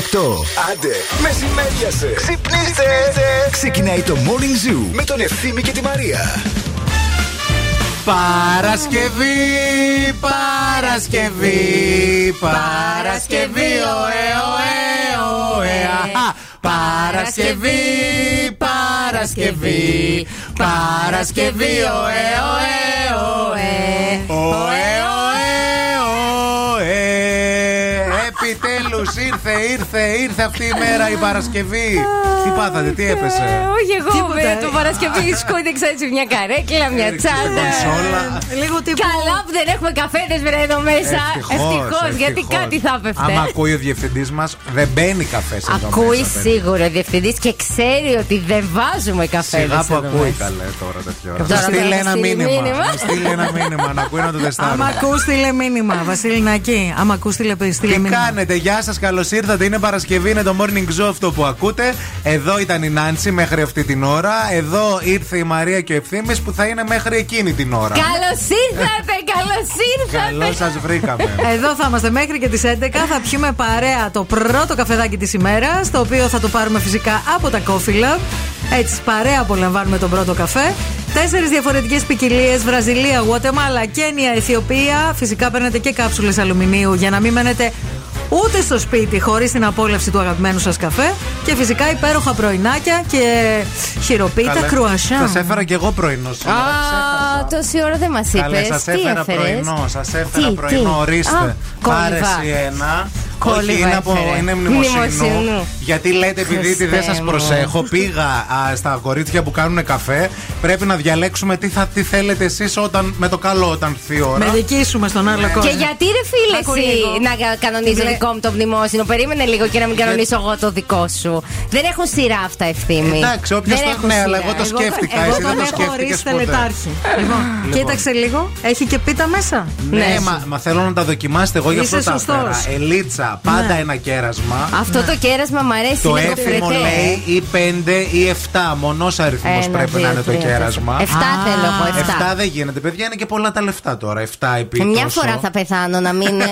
ώρα είναι 8. Άντε, μεσημέριασε. Ξυπνήστε. Ξεκινάει το Morning Zoo με τον Ευθύμη και τη Μαρία. Παρασκευή, Παρασκευή, Παρασκευή, ωε, ωε, ωε, αχα. Παρασκευή, Παρασκευή, Παρασκευή, ωε, ωε, ωε, ωε, ωε, Επιτέλου ήρθε, ήρθε, ήρθε αυτή η μέρα η Παρασκευή. Τι πάθατε, τι έπεσε; Ε, Όχι εγώ, Τίποτα. βέβαια. Το Παρασκευή σκούδεξα έτσι μια καρέκλα, μια Έριξε την τσάντα. κονσόλα. Λίγο τύπου. Καλά που δεν έχουμε καφέδες βρε εδώ μέσα. Ευτυχώς, γιατί ευτυχώς. κάτι θα έπεφτε. Άμα ακούει ο διευθυντής μας, δεν μπαίνει καφές εδώ Ακούει μέσα, σίγουρα ο διευθυντής και ξέρει ότι δεν βάζουμε καφέ. Σιγά που ακούει καλέ τώρα τέτοια ώρα. Τώρα Να στείλει πρέπει να ένα στείλει μήνυμα. μήνυμα. Να στείλει ένα μήνυμα, να ακούει να το Άμα τεστάρουμε. ακούς, στείλε μήνυμα. Βασιλινακή. Άμα ακούς, στείλε στείλε Τι μήνυμα. Κάνετε, γεια σας, καλώς ήρθατε. Είναι Παρασκευή, είναι το morning zoo αυτό που ακούτε. Εδώ ήταν η Νάνση μέχρι αυτή την ώρα. Εδώ ήρθε η Μαρία και ο Ευθύνη που θα είναι μέχρι εκείνη την ώρα. Καλώς ήρθατε, καλώς Καλώς ήρθατε. σας βρήκαμε. Εδώ θα είμαστε μέχρι και τις 11. Θα πιούμε παρέα το πρώτο καφεδάκι της ημέρας. Το οποίο θα το πάρουμε φυσικά από τα Coffee Lab. Έτσι, παρέα απολαμβάνουμε τον πρώτο καφέ. Τέσσερις διαφορετικές ποικιλίες: Βραζιλία, Γουατεμάλα, Κένια, Αιθιοπία. Φυσικά παίρνετε και κάψουλες αλουμινίου για να μην μένετε ούτε στο σπίτι χωρίς την απόλαυση του αγαπημένου σας καφέ. Και φυσικά υπέροχα πρωινάκια και χειροποίητα κρουασάν. Σας έφερα και εγώ πρωινό σήμερα. Α, τόση ώρα δεν μας Καλέ, είπες. σας Τι έφερα έφερες; πρωινό. Σας έφερα Τι, πρωινό. τι; Ορίστε. Α, Πάρε κόλυβα. εσύ ένα. Κόλυβα Όχι, είναι, από, έφερε. είναι μνημοσύνου. Μνημοσύνου. Γιατί λέτε, επειδή τη δεν Χριστέ σα μου. προσέχω, πήγα α, στα κορίτσια που κάνουν καφέ. Πρέπει να διαλέξουμε τι, θα, τι θέλετε εσείς με το καλό όταν έρθει η ώρα. Με δικήσουμε στον άλλο κόσμο. Και γιατί ρε φίλε Άκου εσύ λίγο. να κα- κανονίζω Βλέ- δικό μου το μνημόσυνο. Περίμενε λίγο και να μην κανονίσω εγώ το δικό σου. Δεν έχουν σειρά αυτά ευθύμη. Εντάξει, όποιος Δεν το- έχουν ναι, σειρά. αλλά εγώ το Εγώ- σκέφτηκα. Εγώ εσύ δεν τον το έχω σκέφτηκες χωρί ποτέ. τελετάρχη. Λοιπόν, κοίταξε λίγο. Έχει και πίτα μέσα. Ναι, Ναι. μα, μα θέλω να τα δοκιμάσετε. Εγώ γι' αυτό Είσαι τα σωστός. έφερα. Ελίτσα, πάντα Ναι. ένα κέρασμα. Αυτό το κέρασμα μ' αρέσει Το λίγο έφημο φρετέ. λέει ή 5 ή 7. Μονός αριθμός Ένα, πρέπει δύο, να είναι το τρία, κέρασμα. τέσσερα. Εφτά Α, θέλω εγώ, 7 εφτά. δεν γίνεται, παιδιά. Είναι και πολλά τα λεφτά τώρα. 7 επί. Μια τόσο. φορά θα πεθάνω να μην.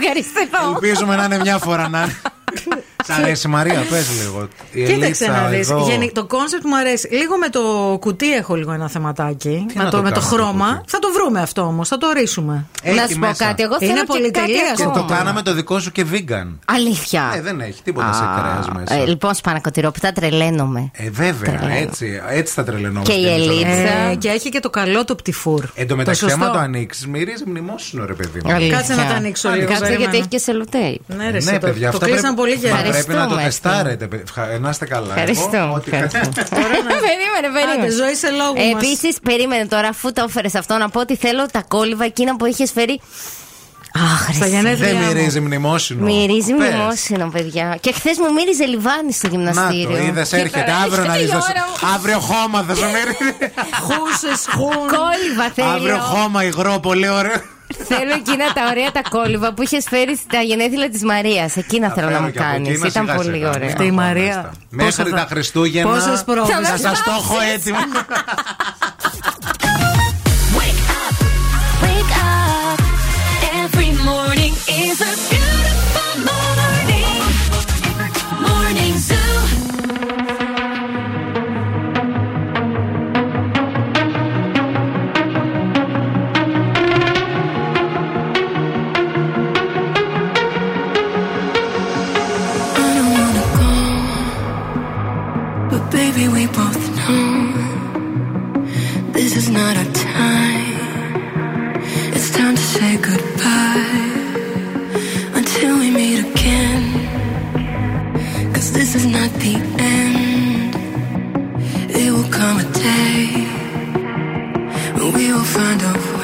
ε, Το ευχαριστώ. Ελπίζουμε να είναι μια φορά να είναι. Σ' αρέσει Μαρία, πες λίγο. Η Κοίταξε Ελίτσα να δεις. εδώ. Το κόνσεπτ μου αρέσει. Λίγο με το κουτί έχω λίγο ένα θεματάκι. Τι με να το, το με το κάνουμε το χρώμα. κουτί; Θα το βρούμε αυτό όμως. Θα το ορίσουμε. Έχει Να σου πω μέσα. κάτι. Εγώ Είναι θέλω και κάτι πολυτελείας Και ακόμα. το κάναμε το δικό σου και vegan. Αλήθεια. Ε, δεν έχει τίποτα σε Α, κρέας μέσα. ε, Λοιπόν, σπανακοτηρόπιτα τρελαίνομαι. Ε, βέβαια, Τρελαίνω. έτσι, έτσι θα τρελαινόμαστε. Και η κι εμείς εδώ. Ελίτσα. Ε, και έχει και το καλό το πτυφούρ. Εν τω μεταξύ, σωστό. άμα το ανοίξεις, μυρίζεις μνημόσυνο, ρε παιδί μου. Αλήθεια. Κάτσε να τα ανοίξω λίγο. Κάτσε περίμενα. γιατί έχει και σελοτέιπ. Ναι, ρε, Ναι, εσύ, το- παιδιά, το αυτά κλείσαν πρέπει- πολύ Μα γερά. Πρέπει να το Ευχαριστούμε, τεστάρετε. παιδιά. Ευχα- Να είστε καλά. Εγώ, Ευχαριστώ. ό,τι- Περίμενε, Άντε, περίμενε. ζωή σε λόγου μας. Επίσης, περίμενε τώρα, αφού το έφερες αυτό, να πω ότι θέλω τα κόλληβα εκείνα που είχες φέρει. Αχ, ρε, Στα εσύ. γενέθλιά Δεν μου. μυρίζει μνημόσυνο. Μυρίζει Πες. μνημόσυνο, παιδιά. Και χθες μου μύριζε λιβάνι στο Να γυμναστήριο. το, είδες, Και έρχεται τώρα αύριο να έρχεται δει. η ώρα μου. Αύριο χώμα θα σου μυρίζει. Χούσες, χούν. Κόλληβα Αύριο θέλω. χώμα υγρό, πολύ ωραίο. Θέλω εκείνα τα ωραία τα κόλληβα που είχες φέρει στα γενέθλια της Μαρίας. Εκείνα θέλω να φέρω μου και από κάνεις. εκείνα Ήταν σιγά πολύ σιγά. ωραία. Αυτή η Μαρία. Μέχρι πόσα τα θα- Χριστούγεννα. Πόσες πρόβες. Θα σας το έχω έτσι. this is a beautiful morning. Morning zoo. The baby we both know. This is not our time. It's time to say goodbye not the end. It will come a day when we will find a way.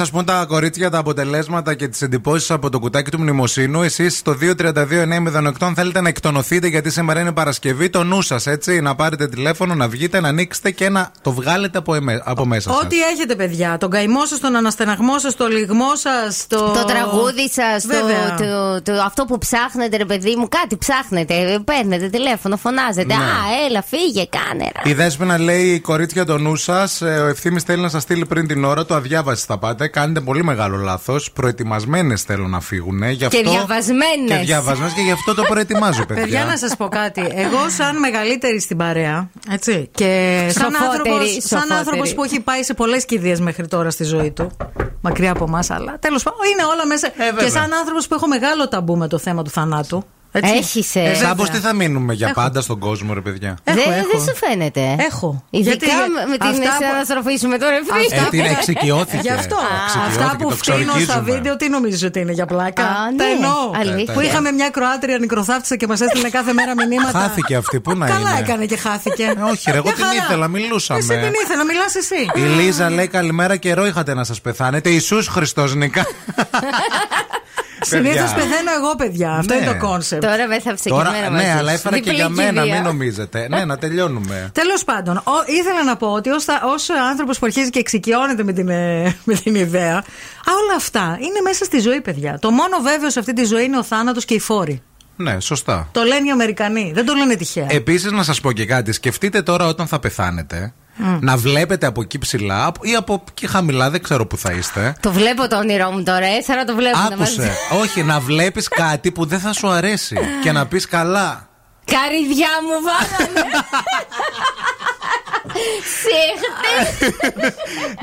Σας πούν τα κορίτσια τα αποτελέσματα και τις εντυπώσεις από το κουτάκι του μνημοσύνου, εσείς στο 232-908 θέλετε να εκτονωθείτε γιατί σήμερα είναι Παρασκευή. Το νου σας, έτσι. Να πάρετε τηλέφωνο, να βγείτε, να ανοίξετε και να το βγάλετε από, εμέ- από μέσα σας. Ό,τι έχετε, παιδιά. Τον καημό σας, τον αναστεναγμό σας, το λιγμό σας, το. Το τραγούδι σας, το, Βέβαια. το, το, αυτό που ψάχνετε, ρε παιδί μου, κάτι ψάχνετε. Παίρνετε τηλέφωνο, φωνάζετε. Ναι. Α, έλα, φύγε, κάνε. ρε. Η Δέσποινα λέει: Κορίτσια, το νου σας. Ο ευθύνη θέλει να σας στείλει πριν την ώρα του. Αδιάβαση θα πάτε. Κάνετε πολύ μεγάλο λάθος. Προετοιμασμένες θέλω να φύγουν. Γι αυτό... Και διαβασμένες. Και διαβασμένες και γι' αυτό το προετοιμάζω, παιδιά. Παιδιά, να σας πω κάτι. Εγώ, σαν μεγαλύτερη στην παρέα, έτσι, και σαν Σοφότερη, άνθρωπος, σαν σοφότερη. άνθρωπος που έχει πάει σε πολλές κηδείες μέχρι τώρα στη ζωή του, μακριά από εμάς, αλλά τέλος πάντων, είναι όλα μέσα. Ε, βέβαια. και σαν άνθρωπος που έχω μεγάλο ταμπού με το θέμα του θανάτου. Έτσι. Έχεις, ε. Σαν βέβαια. τι θα μείνουμε για Έχω. πάντα στον κόσμο, ρε παιδιά. Έχω, δεν, έχω. δεν σου φαίνεται; Έχω. Ειδικά Γιατί με- με την αυτά που- συναναστροφή σου με τον ευθύνη. Αυτά Ε, την εξοικειώθηκε. Γι' αυτό. Εξοικειώθηκε, Αυτά που το φτύνω στα ξορκίζουμε. βίντεο, τι νομίζει ότι είναι για πλάκα; Α, Τα ναι. εννοώ. Αλήθεια. Που είχαμε μια Κροάτρια νικροθάφτισα και μας έστειλε κάθε μέρα μηνύματα. Χάθηκε αυτή, πού να Καλά είναι; έκανε και χάθηκε. Ε, όχι, ρε, εγώ Μια την χαρά. ήθελα, μιλούσαμε. Εσύ την ήθελα, μιλάς εσύ. Η Λίζα λέει καλημέρα καιρό είχατε να σας πεθάνετε. Ιησούς Χριστός νικά. Συνήθως Παιδιά. πεθαίνω εγώ, παιδιά. Αυτό Ναι. είναι το κόνσεπτ. Τώρα μέθαψε και Τώρα, εμένα μαζί ναι, αλλά σου. έφερα και Διπλή για μένα, κηδεία. μην νομίζετε. Ναι, να τελειώνουμε. Τέλος πάντων, ο, ήθελα να πω ότι ως άνθρωπος που αρχίζει και εξοικειώνεται με την, ε, με την ιδέα, α, όλα αυτά είναι μέσα στη ζωή, παιδιά. Το μόνο βέβαιος σε αυτή τη ζωή είναι ο θάνατος και οι φόροι. Ναι, σωστά. Το λένε οι Αμερικανοί. Δεν το λένε τυχαία. Επίσης, να σας πω και κάτι. Σκεφτείτε τώρα όταν θα πεθάνετε να βλέπετε από εκεί ψηλά ή από εκεί χαμηλά, δεν ξέρω που θα είστε. Το βλέπω το όνειρό μου τώρα, ε, σαν να το βλέπω. να Άκουσε. μας- Όχι, να βλέπεις κάτι που δεν θα σου αρέσει και να πεις καλά. Καριδιά μου βάλανε. Σύχτε.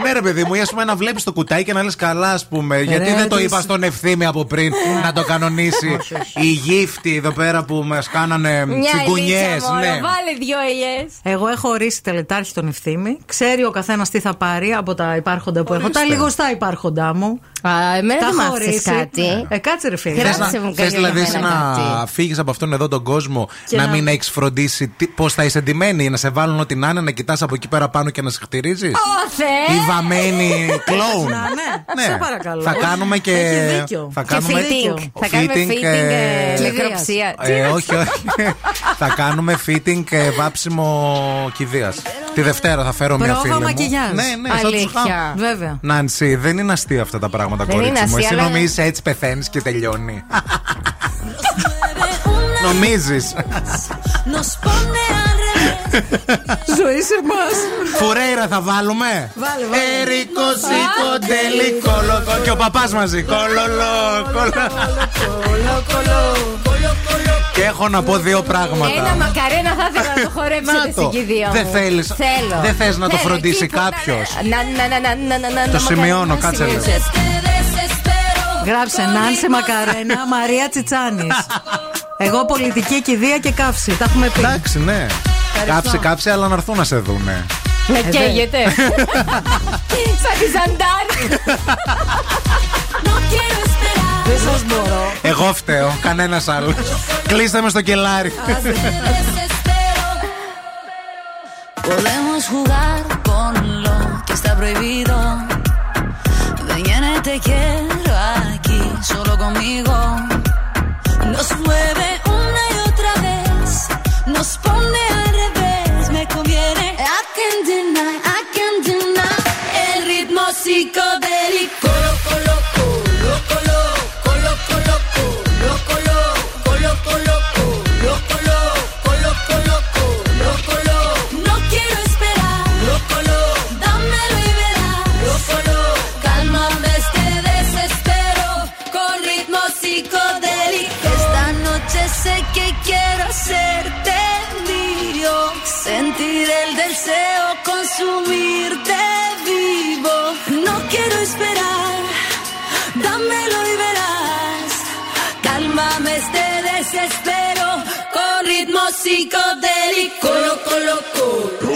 ναι, ρε παιδί μου, ή ας πούμε να βλέπεις το κουτάκι και να λες καλά, ας πούμε. γιατί δεν το τι είπα σου- στον ευθύμη από πριν να το κανονίσει. Οι γύφτοι εδώ πέρα που μας κάνανε Μια τσιγκουνιές. ελίτσα μόνο, Ναι. βάλε δυο ελιές. Εγώ έχω ορίσει τελετάρχη τον ευθύμη. Ξέρει ο καθένας τι θα πάρει από τα υπάρχοντα που έχω. Τα Ορίστε. λιγοστά υπάρχοντά μου. Α, εμένα Τα δεν μ' έχω άφησες ορίσει. κάτι. Ε, κάτσε ρε φίλε. Γράψε Θες να- μου θες κάτι δηλαδή για εσύ μένα να κάτι. φύγεις από αυτόν εδώ τον κόσμο, Και να, να- μην έχεις φροντίσει πώς θα είσαι ντυμένη, να σε βάλουν ό,τι να είναι, να κοιτάς από εκεί πέρα πάνω και να σε χτυρίζεις; Ω, Θεέ! Η βαμμένη κλόουν. Να, ναι. Σε παρακαλώ. Θα κάνουμε και. Έχει δίκιο. Θα Και κάνουμε. fitting. Θα κάνουμε fitting, fitting ε, ε, κηδείας. λευκροψία. Ε, όχι, όχι. θα κάνουμε fitting και βάψιμο κηδείας. Τη Δευτέρα θα φέρω μια Πρόβα φίλη μου. μακιγιάζ. Ναι, ναι, σαν τους Αλήθεια. χάμ. Βέβαια. Νάνση, δεν είναι αστεία αυτά τα πράγματα, Δεν κορίτσι είναι μου. αστεία, Εσύ αλλά- νομίζεις έτσι πεθαίνεις και τελειώνει. Νομίζεις. Ζωή σε εμάς. Φουρέιρα θα βάλουμε. Βάλε, βάλε. Ερικό σήκω τελικό. Και ο παπάς μαζί. Κολολό, κολο. Και έχω να πω δύο πράγματα. Ένα μακαρένα θα ήθελα να το χορέψετε. Δεν θέλει. Δεν θες να το φροντίσει κάποιος; Το σημειώνω, κάτσε λίγο. Γράψε νάνσε Μακαρένα, Μαρία Τσιτσάνης. Εγώ πολιτική κηδεία και καύση. Τα έχουμε πει. Εντάξει, ναι. Κάψε, κάψε, αλλά να έρθουν να σε δούνε. Να καίγεται. Σαν τη Ζαντάρ. No quiero esperar. Δεν σας μπορώ. Εγώ φταίω, κανένας άλλος. Κλείστε με στο κελάρι. Te desespero. Podemos jugar con lo que está prohibido. Ven y te quiero aquí, solo conmigo. Psicodélico. Loco, loco,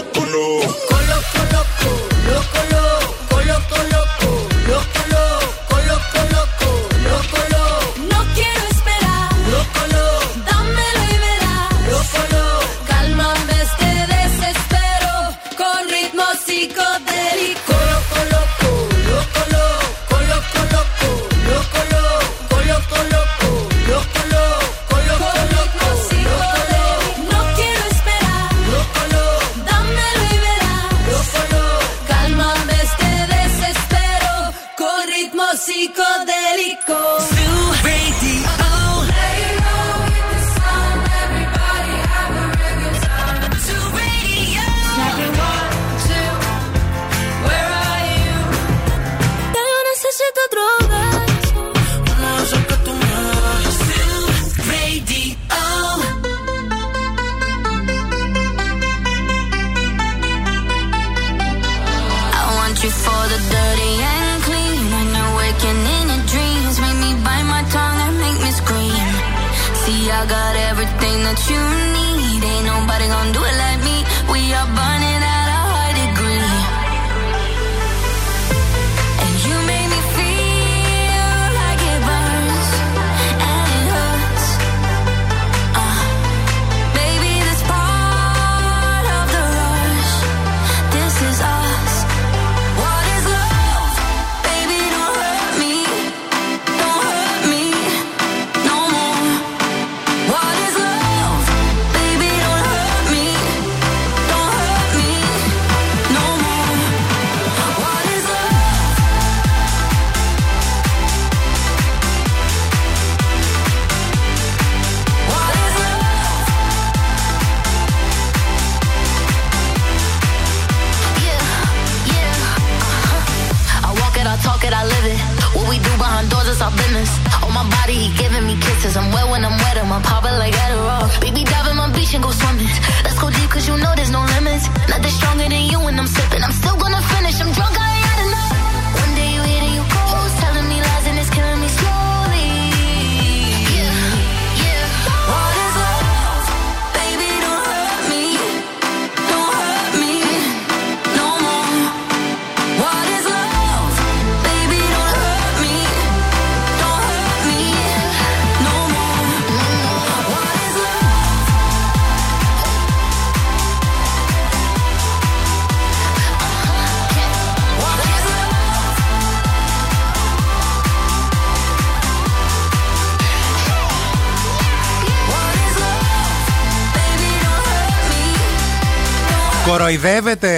Κοροϊδεύετε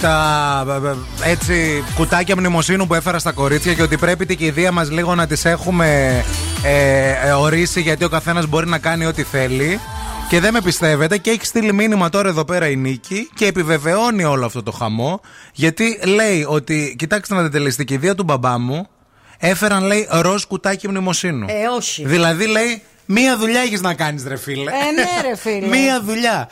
τα ε, έτσι κουτάκια μνημοσύνου που έφερα στα κορίτσια και ότι πρέπει την κηδεία μας λίγο να τις έχουμε ε, ε, ορίσει γιατί ο καθένας μπορεί να κάνει ό,τι θέλει. Και δεν με πιστεύετε και έχει στείλει μήνυμα τώρα εδώ πέρα η Νίκη και επιβεβαιώνει όλο αυτό το χαμό γιατί λέει ότι κοιτάξτε να δείτε λέει στην κηδεία του μπαμπά μου έφεραν λέει ροζ κουτάκι μνημοσύνου. Ε, όχι. Δηλαδή λέει μία δουλειά έχεις να κάνεις ρε φίλε. Ε, ναι, ρε φίλε. μία δουλειά.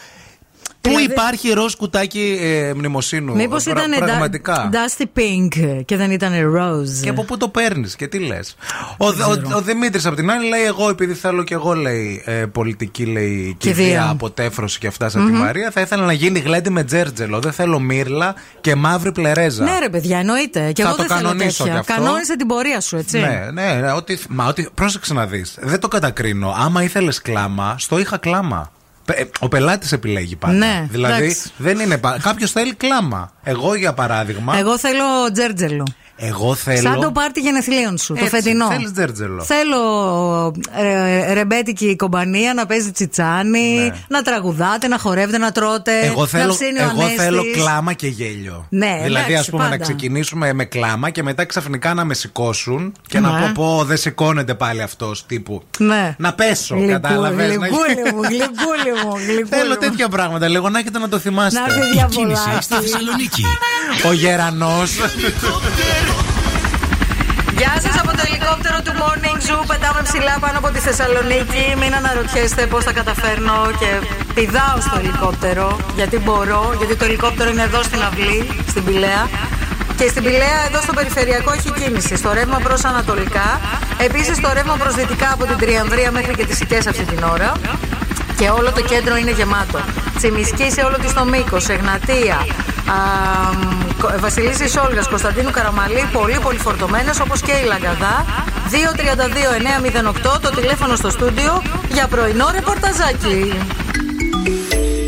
Πού Δηλαδή- υπάρχει ροζ κουτάκι ε, μνημοσύνου; Μήπως πρα- ήταν πραγματικά. Dusty Pink και δεν ήταν Rose. Και από πού το παίρνεις και τι λες; Ο, ο, ο Δημήτρης απ' την άλλη λέει: Εγώ, επειδή θέλω και εγώ, λέει, ε, πολιτική λέει, Κηδεία. κηδεία, αποτέφρωση και αυτά σαν τη Μαρία, θα ήθελα να γίνει γλέντι με τζέρτζελο. Δεν θέλω μύρλα και μαύρη πλερέζα. Ναι, ρε παιδιά, εννοείται. Και Θα εγώ το δεν θέλω κανονίσω τέτοια. κι αυτό. Κανόνισε την πορεία σου, έτσι. Ναι, ναι, ναι, ότι, μα ότι, πρόσεξε να δεις. Δεν το κατακρίνω. Άμα ήθελες κλάμα, στο είχα κλάμα. Πε- ε, Ο πελάτης επιλέγει πάντα. Ναι, δηλαδή εντάξει. δεν είναι. Κάποιος θέλει κλάμα. Εγώ για παράδειγμα. Εγώ θέλω τζέρτζελο. Εγώ θέλω. Σαν το πάρτι γενεθλίων σου, το Έτσι, φετινό. θέλεις τζέρτζελο. Θέλω ε, ρεμπέτικη κομπανία να παίζει τσιτσάνι, Ναι. να τραγουδάτε, να χορεύετε, να τρώτε. Εγώ να θέλω, ψήνει ο εγώ Ανέστης. θέλω κλάμα και γέλιο. Ναι, δηλαδή, εντάξει, ας πούμε, να πάντα. ξεκινήσουμε με κλάμα και μετά ξαφνικά να με σηκώσουν και να Ναι. πω: Πω, δεν σηκώνεται πάλι αυτός τύπου. Ναι. Να πέσω, Γλυκού- κατάλαβες. Γλυκούλη μου, γλυκούλη μου, γλυκούλη Θέλω μου. τέτοια πράγματα. Λίγο να έχετε να το θυμάστε. Να έρθει Η κίνηση διαβολάκι. στη Θεσσαλονίκη. Ο γερανός. Γεια σας από το ελικόπτερο του Morning Zoo. Πετάμε ψηλά πάνω από τη Θεσσαλονίκη. Μην αναρωτιέστε πώς θα καταφέρνω και πηδάω στο ελικόπτερο. Γιατί μπορώ, γιατί το ελικόπτερο είναι εδώ στην αυλή, στην Πηλαία. Και στην Πηλαία, εδώ στο περιφερειακό, έχει κίνηση. Στο ρεύμα προς Ανατολικά. Επίσης, το ρεύμα προς Δυτικά από την Τριανδρία μέχρι και τις Οικέ αυτή την ώρα. Και όλο το κέντρο είναι γεμάτο. Τσιμισκή σε όλο της το μήκος, Εγνατία, Βασιλίση Όλγας, Κωνσταντίνου Καραμαλή, πολύ πολύ φορτωμένες όπως και η Λαγκαδά. 232-908 το τηλέφωνο στο στούντιο για πρωινό ρεπορταζάκι.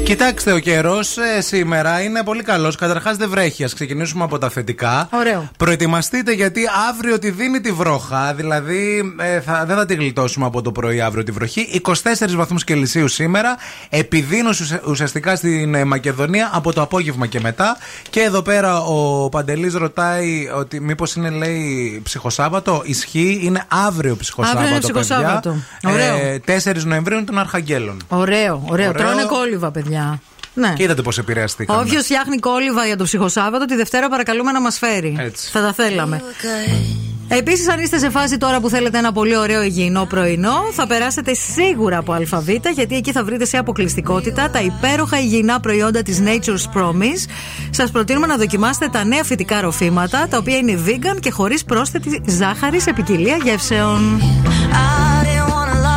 Κοιτάξτε, ο καιρός σήμερα είναι πολύ καλός. Καταρχάς δεν βρέχει. Α ξεκινήσουμε από τα θετικά. Ωραίο. Προετοιμαστείτε γιατί αύριο τη δίνει τη βρόχα. Δηλαδή ε, θα, δεν θα τη γλιτώσουμε από το πρωί αύριο τη βροχή. 24 βαθμούς Κελσίου σήμερα. Επιδείνωση ουσα- ουσιαστικά στην ε, Μακεδονία από το απόγευμα και μετά. Και εδώ πέρα ο Παντελής ρωτάει ότι μήπως είναι λέει ψυχοσάββατο. Ισχύει, είναι αύριο ψυχοσάββατο. Αύριο είναι ψυχοσάββατο. παιδιά. Ωραίο. Ε, 4 Νοεμβρίου είναι των Αρχαγγέλων. Ωραίο, ωραίο. Ωραίο. Τρώνε κόλληβα, παιδιά. Ναι. Και είδατε πώς επηρεαστήκαμε. Όποιος φτιάχνει κόλληβα για το ψυχοσάββατο, τη Δευτέρα παρακαλούμε να μας φέρει. Έτσι. Θα τα θέλαμε. Επίσης, αν είστε σε φάση τώρα που θέλετε ένα πολύ ωραίο υγιεινό πρωινό, θα περάσετε σίγουρα από ΑΒ, γιατί εκεί θα βρείτε σε αποκλειστικότητα τα υπέροχα υγιεινά προϊόντα της Nature's Promise. Σας προτείνουμε να δοκιμάσετε τα νέα φυτικά ροφήματα, τα οποία είναι vegan και χωρίς πρόσθετη ζάχαρη σε ποικιλία γεύσεων. I didn't wanna lie.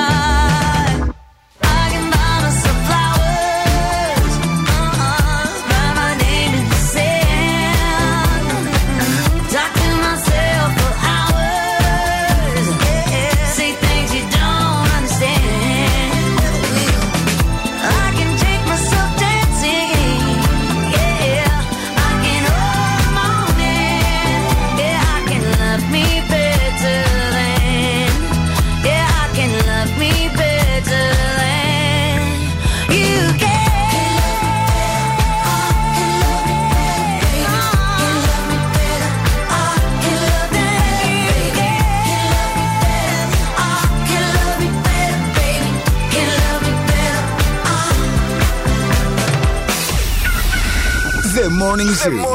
This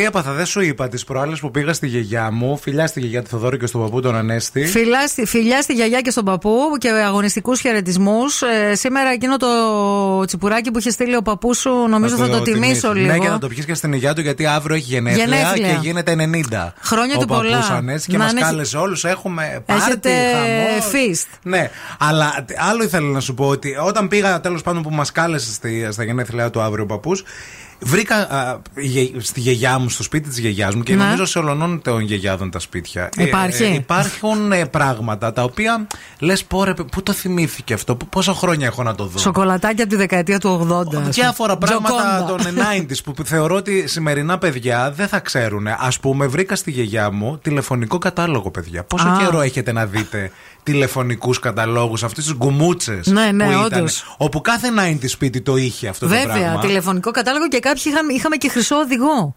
τι έπαθα, δεν σου είπα τις προάλλες που πήγα στη γιαγιά μου. Φιλιά στη γιαγιά του Θοδόρη και στον παππού τον Ανέστη. Φιλιά, στη- φιλιά στη γιαγιά και στον παππού και αγωνιστικούς χαιρετισμούς. Ε, σήμερα εκείνο το τσιπουράκι που είχε στείλει ο παππούς σου, νομίζω θα, το, τιμήσω λίγο. Ναι, και να το πιεις και στην υγειά του γιατί αύριο έχει γενέθλια, Γενέθλια. και γίνεται 90. Χρόνια ο του πολλά. παππούς Ανέστη και Να μας είναι- κάλεσε όλους. Έχουμε πάρτι, Έχετε χαμός. feast. Ναι, αλλά τ- άλλο ήθελα να σου πω ότι όταν πήγα τέλος πάντων που μας κάλεσε στη, στα γενέθλιά του αύριο ο παππούς, βρήκα α, γε- στη γιαγιά μου, στο σπίτι της γιαγιά μου και Ναι. νομίζω σε ολονών των γιαγιάδων τα σπίτια. Ε, Υπάρχει. ε, υπάρχουν ε, πράγματα τα οποία λες, πόρε, πού το θυμήθηκε αυτό, πού- πόσα χρόνια έχω να το δω. Σοκολατάκια από τη δεκαετία του 80. ας Διάφορα πούμε. πράγματα Τζοκόντα. των 90s που θεωρώ ότι σημερινά παιδιά δεν θα ξέρουν. Α πούμε, βρήκα στη γιαγιά μου τηλεφωνικό κατάλογο, παιδιά. Πόσο Α. καιρό έχετε να δείτε τηλεφωνικούς καταλόγους, αυτέ τι γκουμούτσες. Ναι, ναι, που ήταν, όντως. όπου κάθε 90 σπίτι το είχε αυτό το Βέβαια, πράγμα. τηλεφωνικό κατάλογο και κάποιοι είχαμε, είχαμε και χρυσό οδηγό.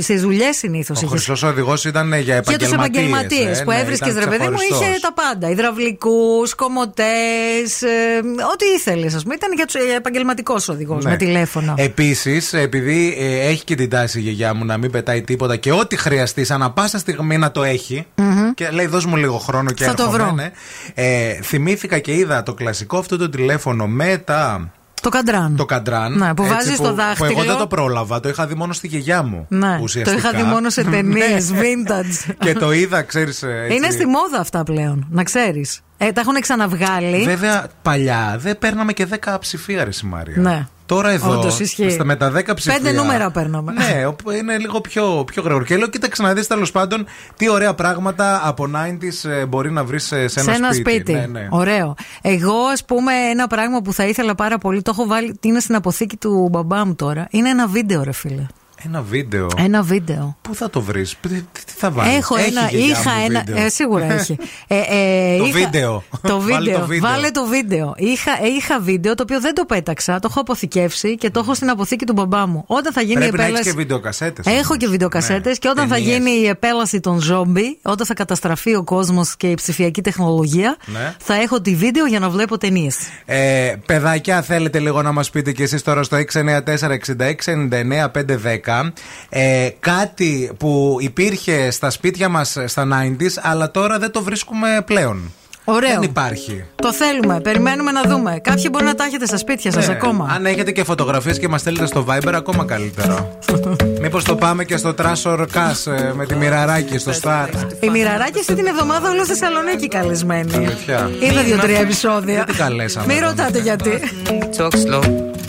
Στι δουλειέ συνήθως. Ο χρυσός οδηγός ήταν για Για τους επαγγελματίες. επαγγελματίες που έβρισκες, ρε παιδί μου, είχε τα πάντα. Υδραυλικούς, κομμωτές, ό,τι ήθελες, ας πούμε. Ήταν για τους επαγγελματικός οδηγός Ναι. με τηλέφωνο. Επίσης, επειδή ε, έχει και την τάση η γιαγιά μου να μην πετάει τίποτα και ό,τι χρειαστεί, ανά πάσα στιγμή να το εχει Και λέει, δώσ' μου λίγο χρόνο και Θα το έρχομαι, βρω. ναι. Ε, θυμήθηκα και είδα το κλασικό αυτό το τηλέφωνο με τα. Το καντράν. Το καντράν. Ναι, που έτσι, βάζεις που- το Που δάχτυλο. εγώ δεν το πρόλαβα. Το είχα δει μόνο στη γιαγιά μου. Ναι, το ουσιαστικά. είχα δει μόνο σε ταινίες, Ναι. vintage. και το είδα, ξέρεις. Είναι στη μόδα αυτά πλέον, να ξέρεις. Ε, τα έχουν ξαναβγάλει. Βέβαια, παλιά δεν παίρναμε και 10 ψηφία, ρε Μάρια. Ναι. Τώρα εδώ, Όντως, ισχύει. στα, με τα 10 ψηφία. Πέντε νούμερα παίρναμε. Ναι, όπου είναι λίγο πιο, πιο γρήγορο. Και λέω, κοίταξε να δεις τέλος πάντων τι ωραία πράγματα από 90s ες, μπορεί να βρεις σε, σε ένα, σε ένα σπίτι. Ναι, ναι. Ωραίο. Εγώ, ας πούμε, ένα πράγμα που θα ήθελα πάρα πολύ, το έχω βάλει, είναι στην αποθήκη του μπαμπά μου τώρα. Είναι ένα βίντεο, ρε φίλε. Ένα βίντεο. Ένα βίντεο. Πού θα το βρεις, τι, τι θα βάλεις; Έχω ένα, είχα ένα. Ε, σίγουρα έχει. Ε, ε, Το είχα- βίντεο. Το Βάλε βίντεο. το βίντεο. Βάλε το βίντεο. Είχα, ε, είχα βίντεο το οποίο δεν το πέταξα, το έχω αποθηκεύσει και το έχω στην αποθήκη του μπαμπά μου. Όταν θα γίνει Πρέπει η να έχεις επέλαση. και βιντεοκασέτες. Έχω και βιντεοκασέτες και όταν θα Ταινίες. γίνει η επέλαση των ζόμπι, όταν θα καταστραφεί ο κόσμος και η ψηφιακή τεχνολογία, Ναι. θα έχω τη βίντεο για να βλέπω ταινίες. Ε, παιδάκια, θέλετε λίγο να μας πείτε κι εσείς τώρα στο 694-6699-510 ε, κάτι που υπήρχε στα σπίτια μας στα 90s, αλλά τώρα δεν το βρίσκουμε πλέον. Ωραίο. Δεν υπάρχει. Το θέλουμε, περιμένουμε να δούμε. Κάποιοι μπορεί να τα έχετε στα σπίτια σας Ναι, ακόμα. Αν έχετε και φωτογραφίες και μας στέλνετε στο Viber, ακόμα καλύτερα. Μήπως το πάμε και στο Τράσο Κάς ε, με τη μοιραράκι στο Star. Η Μοιραράκη αυτή την εβδομάδα όλο στη Θεσσαλονίκη καλεσμένη. Αλήθεια. Είδα δύο-τρία επεισόδια. Δεν την καλέσαμε. Μην ρωτάτε γιατί. We talk slow.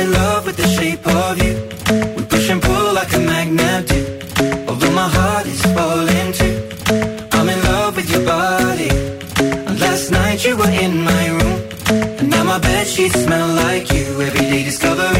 in love with the shape of you. We push and pull like a magnet do. Although my heart is falling too. I'm in love with your body. And Last night you were in my room. And now my bed sheets smell like you. Every day discovering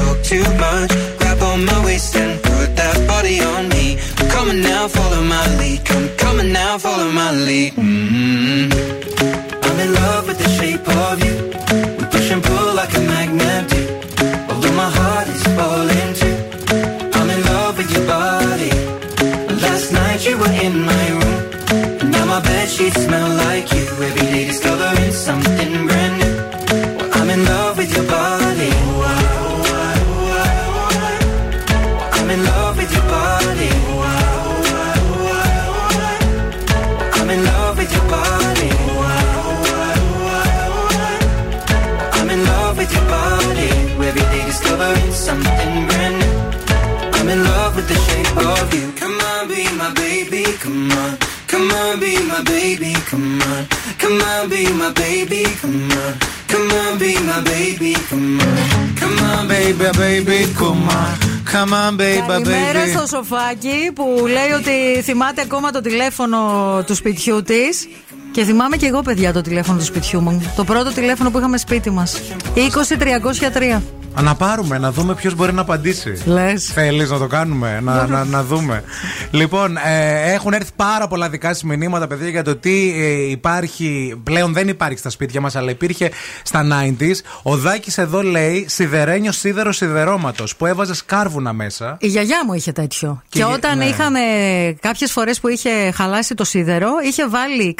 too much. Grab on my waist and put that body on me. Come on now, follow my lead. Come on now, follow my lead. mm I'm in love with the shape of you. We push and pull like a magnet do. Although my heart is falling on, be my baby, come on. Come on, be my baby, come on. Come on, be my baby, come on. Come on, Baby, baby, come on. Come on, baby, Καλημέρα baby. στο σοφάκι που λέει ότι θυμάται ακόμα το τηλέφωνο του σπιτιού τη. Και θυμάμαι και εγώ, παιδιά, το τηλέφωνο του σπιτιού μου. Το πρώτο τηλέφωνο που είχαμε σπίτι μας. 20-303. Να πάρουμε, να δούμε ποιος μπορεί να απαντήσει. Λες. Θέλεις να το κάνουμε, να, να, να δούμε. λοιπόν, ε, έχουν έρθει πάρα πολλά δικά σας μηνύματα, παιδιά, για το τι ε, υπάρχει. Πλέον δεν υπάρχει στα σπίτια μας, αλλά υπήρχε στα 90s. Ο Δάκης εδώ λέει σιδερένιο σίδερο σιδερώματος που έβαζε κάρβουνα μέσα. Η γιαγιά μου είχε τέτοιο. Και Και, η- όταν ναι. είχαμε κάποιες φορές που είχε χαλάσει το σίδερο, είχε βάλει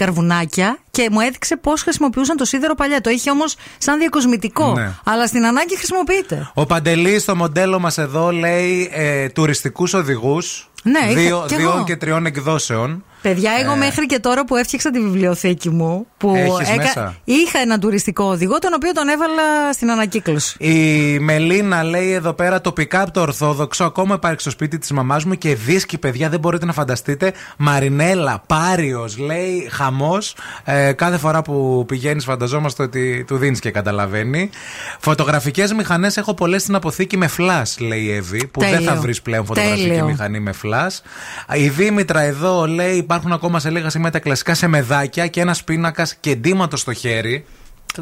καρβουνάκια και μου έδειξε πώς χρησιμοποιούσαν το σίδερο παλιά. Το είχε όμως σαν διακοσμητικό. Ναι. Αλλά στην ανάγκη χρησιμοποιείται. Ο Παντελή στο μοντέλο μας εδώ λέει ε, τουριστικούς οδηγούς. Ναι, είχα δύο, κι δύο εγώ. και τριών εκδόσεων. Παιδιά, εγώ Ε. μέχρι και τώρα που έφτιαξα τη βιβλιοθήκη μου, που Έχεις μέσα; είχα ένα τουριστικό οδηγό, τον οποίο τον έβαλα στην ανακύκλωση. Η Μελίνα λέει εδώ πέρα τοπικά από το Ορθόδοξο. Ακόμα υπάρχει στο σπίτι της μαμάς μου και δίσκοι, παιδιά, δεν μπορείτε να φανταστείτε. Μαρινέλα, Πάριος, λέει χαμός. Ε, κάθε φορά που πηγαίνεις, φανταζόμαστε ότι του δίνεις και καταλαβαίνει. Φωτογραφικές μηχανές έχω πολλές στην αποθήκη με φλα, λέει η Εύη, που δεν Τέλειο. θα βρεις πλέον φωτογραφική Τέλειο. μηχανή με φλα. Η Δήμητρα εδώ λέει υπάρχουν ακόμα σε λίγα σημεία τα κλασικά σε μεδάκια και ένας πίνακας κεντήματο στο χέρι.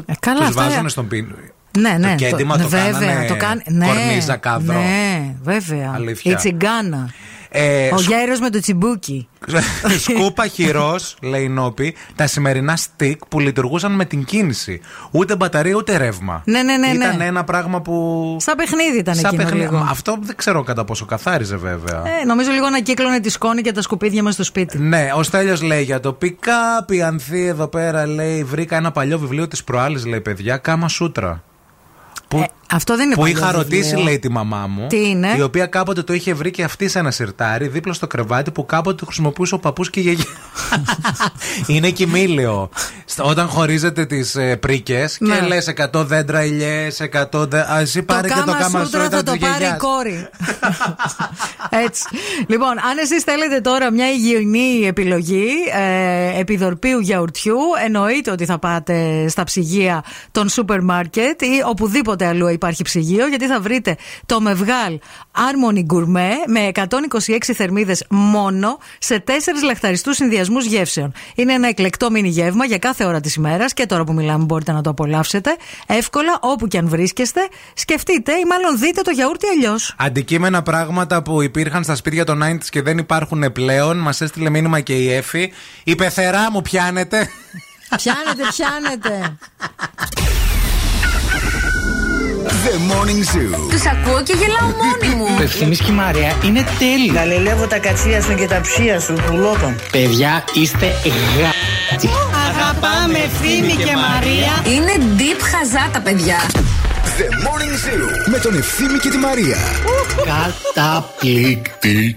Ε, καλά, Τους αυτά- βάζουν στον πίνο. Ναι, ναι. Το κέντημα το, βέβαια, κάνανε το κάν- ναι, κορνίζα κάδρο. Ναι, βέβαια. Αλήθεια. Η τσιγκάνα. Ε, Ο σκ- γέρος με το τσιμπούκι. Σκούπα χειρός, λέει η Νόπη, τα σημερινά στικ που λειτουργούσαν με την κίνηση. Ούτε μπαταρία ούτε ρεύμα. Ναι, ναι, ναι, ναι. Ήταν ένα πράγμα που. Σαν παιχνίδι ήταν Σαν εκείνο παιχνίδι. λίγο. Αυτό δεν ξέρω κατά πόσο καθάριζε βέβαια. Ε, νομίζω λίγο να κύκλωνε τη σκόνη και τα σκουπίδια μας στο σπίτι. Ναι, ο Στέλιος λέει για το pick-up. Η Ανθή εδώ πέρα λέει: Βρήκα ένα παλιό βιβλίο της προάλλης, λέει παιδιά, Κάμα Σούτρα. Που, Ε, αυτό δεν είναι που παλιό είχα βιβλίο. ρωτήσει, λέει τη μαμά μου. Τι είναι; Η οποία κάποτε το είχε βρει και αυτή σε ένα σιρτάρι δίπλα στο κρεβάτι που κάποτε το χρησιμοποιούσε ο παππούς και η γιαγιά. είναι κοιμήλιο. Στο- Όταν χωρίζετε τις ε, πρίκες και Ναι. λες 100 δέντρα ηλιές, 100 δέντρα. Α, εσύ πάρε το και το κάμα κάμα σούτρα θα το της πάρει η γιαγιάς. κόρη. Έτσι. Λοιπόν, αν εσείς θέλετε τώρα μια υγιεινή επιλογή ε, επιδορπίου γιαουρτιού, εννοείται ότι θα πάτε στα ψυγεία των σούπερ μάρκετ ή οπουδήποτε αλλού υπάρχει ψυγείο, γιατί θα βρείτε το Μευγάλ Harmony Gourmet με 126 θερμίδες μόνο σε τέσσερις λαχταριστούς συνδυασμούς γεύσεων. Είναι ένα εκλεκτό μίνι γεύμα για κάθε ώρα της ημέρας και τώρα που μιλάμε μπορείτε να το απολαύσετε εύκολα όπου και αν βρίσκεστε. Σκεφτείτε ή μάλλον δείτε το γιαούρτι αλλιώς. Αντικείμενα πράγματα που υπήρχαν στα σπίτια των 90s και δεν υπάρχουν πλέον. Μας έστειλε μήνυμα και η Εφη. Η πεθερά μου πιάνετε. Πιάνετε, πιάνετε. The Morning Zoo. Τους ακούω και γελάω μόνη μου. Ο Ευθύμης και η Μαρία είναι τέλειοι. Γαλελεύω τα κατσία σου και τα ψία σου, πουλότων. Παιδιά, είστε γα... Αγαπάμε Ευθύμη και Μαρία. Είναι deep χαζά τα παιδιά. The Morning Zoo. Με τον Ευθύμη και τη Μαρία. Καταπληκτική.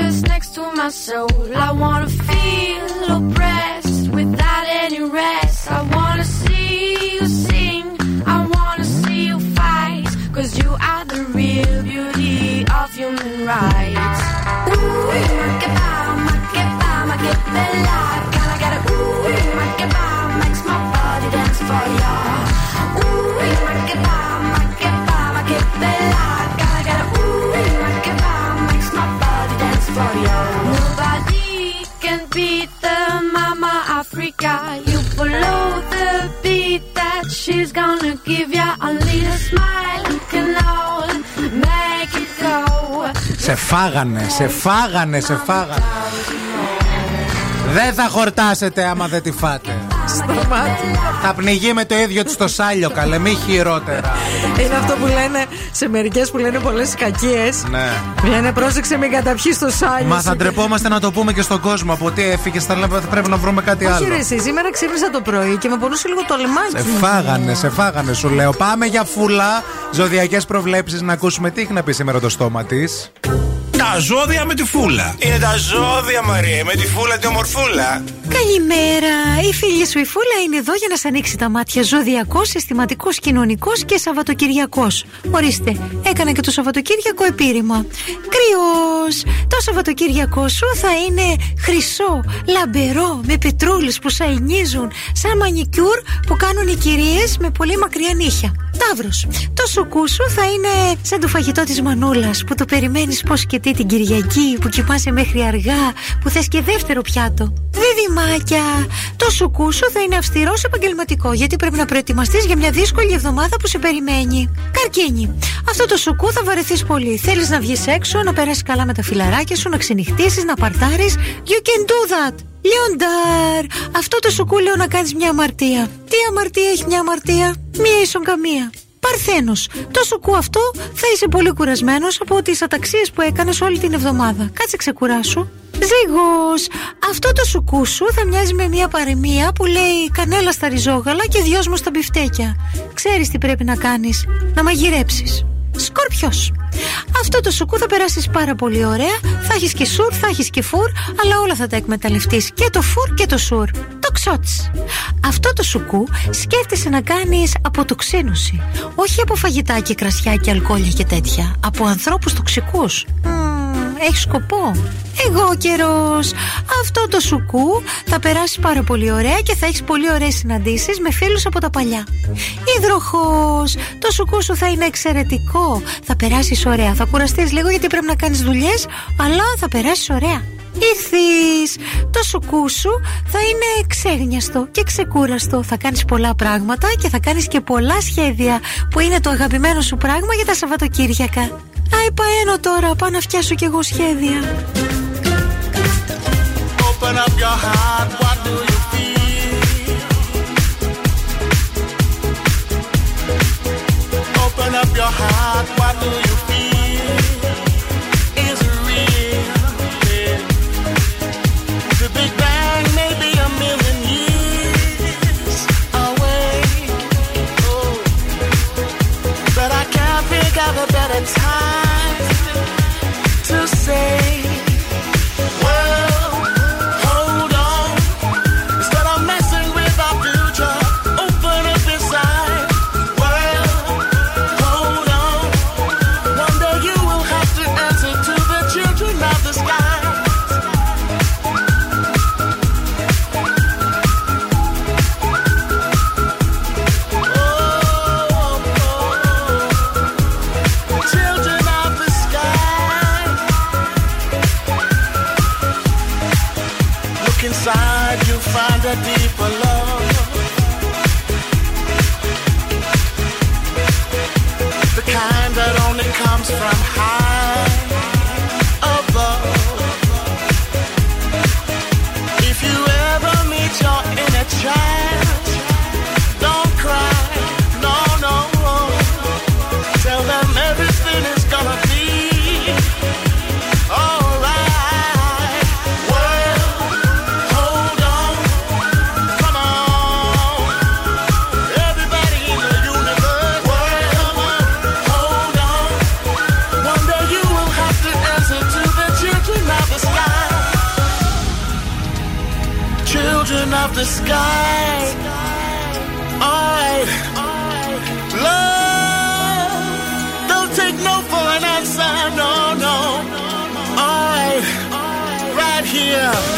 just next to my soul. I wanna feel oppressed without any rest. I wanna see you sing. I wanna see you fight. Cause you are the real beauty of human rights. Ooh, makeba, makeba, makebela. Gotta get a ooh, φάγανε, σε φάγανε, σε φάγανε. Δεν θα χορτάσετε άμα δεν τη φάτε. Θα πνιγεί με το ίδιο της το σάλιο, καλέ, μη χειρότερα. Είναι αυτό που λένε σε μερικές που λένε πολλές κακίες. Ναι. Λένε πρόσεξε μην καταπιείς το σάλιο. Μα θα σου». ντρεπόμαστε να το πούμε και στον κόσμο. Από τι έφυγε, θα λέμε, θα πρέπει να βρούμε κάτι Όχι, άλλο. ρε, εσύ, σήμερα ξύπνησα το πρωί και με πονούσε λίγο το λιμάκι. Σε φάγανε, σε φάγανε, σου λέω. Πάμε για φούλα. Ζωδιακές προβλέψεις να ακούσουμε τι έχει να πει σήμερα το στόμα της. Τα ζώδια με τη φούλα. Είναι τα ζώδια, Μαρία, με τη φούλα τη ομορφούλα. Καλημέρα! Η φίλη σου η Φούλα είναι εδώ για να σ' ανοίξει τα μάτια. Ζωδιακός, συστηματικός, κοινωνικός και Σαββατοκυριακός. Ορίστε, έκανα και το Σαββατοκύριακο επίρρημα. Κρυό! Το Σαββατοκύριακό σου θα είναι χρυσό, λαμπερό, με πετρούλες που σαϊνίζουν, σαν μανικιούρ που κάνουν οι κυρίες με πολύ μακριά νύχια. Ταύρος. Το σουκού σου θα είναι σαν το φαγητό της Μανούλας που το περιμένεις πώς και τι την Κυριακή, που κοιμάσαι μέχρι αργά, που θες και δεύτερο πιάτο. Διδυμάκια. Το σουκού σου θα είναι αυστηρός επαγγελματικό, γιατί πρέπει να προετοιμαστείς για μια δύσκολη εβδομάδα που σε περιμένει. Καρκίνη. Αυτό το σουκού θα βαρεθείς πολύ. Θέλεις να βγεις έξω, να περάσεις καλά με τα φιλαράκια σου, να ξενυχτήσεις, να παρτάρεις. You can do that. Λιοντάρ, αυτό το σουκού λέω να κάνεις μια αμαρτία. Τι αμαρτία έχει μια αμαρτία, μία ίσον καμία. Παρθένος, το σουκού αυτό θα είσαι πολύ κουρασμένος από τις αταξίες που έκανες όλη την εβδομάδα. Κάτσε ξεκουράσου. Ζήγος, αυτό το σουκού σου θα μοιάζει με μια παροιμία που λέει κανέλα στα ριζόγαλα και δυόσμο στα μπιφτέκια. Ξέρεις τι πρέπει να κάνεις, να μαγειρέψεις. Σκορπιός. Αυτό το σουκού θα περάσεις πάρα πολύ ωραία. Θα έχεις και σουρ, θα έχεις και φουρ, αλλά όλα θα τα εκμεταλλευτείς. Και το φουρ και το σουρ. Το ξότσι. Αυτό το σουκού σκέφτεσαι να κάνεις αποτοξίνωση. Όχι από φαγητά και κρασιά και αλκοόλια και τέτοια. Από ανθρώπους τοξικούς. Έχει σκοπό. Εγώ καιρός. Αυτό το σουκού θα περάσει πάρα πολύ ωραία και θα έχεις πολύ ωραίες συναντήσεις με φίλους από τα παλιά. Υδροχός. Το σουκού σου θα είναι εξαιρετικό. Θα περάσεις ωραία. Θα κουραστείς λίγο γιατί πρέπει να κάνεις δουλειές, αλλά θα περάσεις ωραία. Ήρθεις Το σουκού σου θα είναι ξέγνιαστο και ξεκούραστο Θα κάνεις πολλά πράγματα και θα κάνεις και πολλά σχέδια Που είναι το αγαπημένο σου πράγμα για τα Σαββατοκύριακα Άι παένω τώρα, πάω να φτιάσω κι εγώ σχέδια. Open up your heart, say. The sky. Alright. Love. Don't take no for an answer. No, no. Alright. Right here.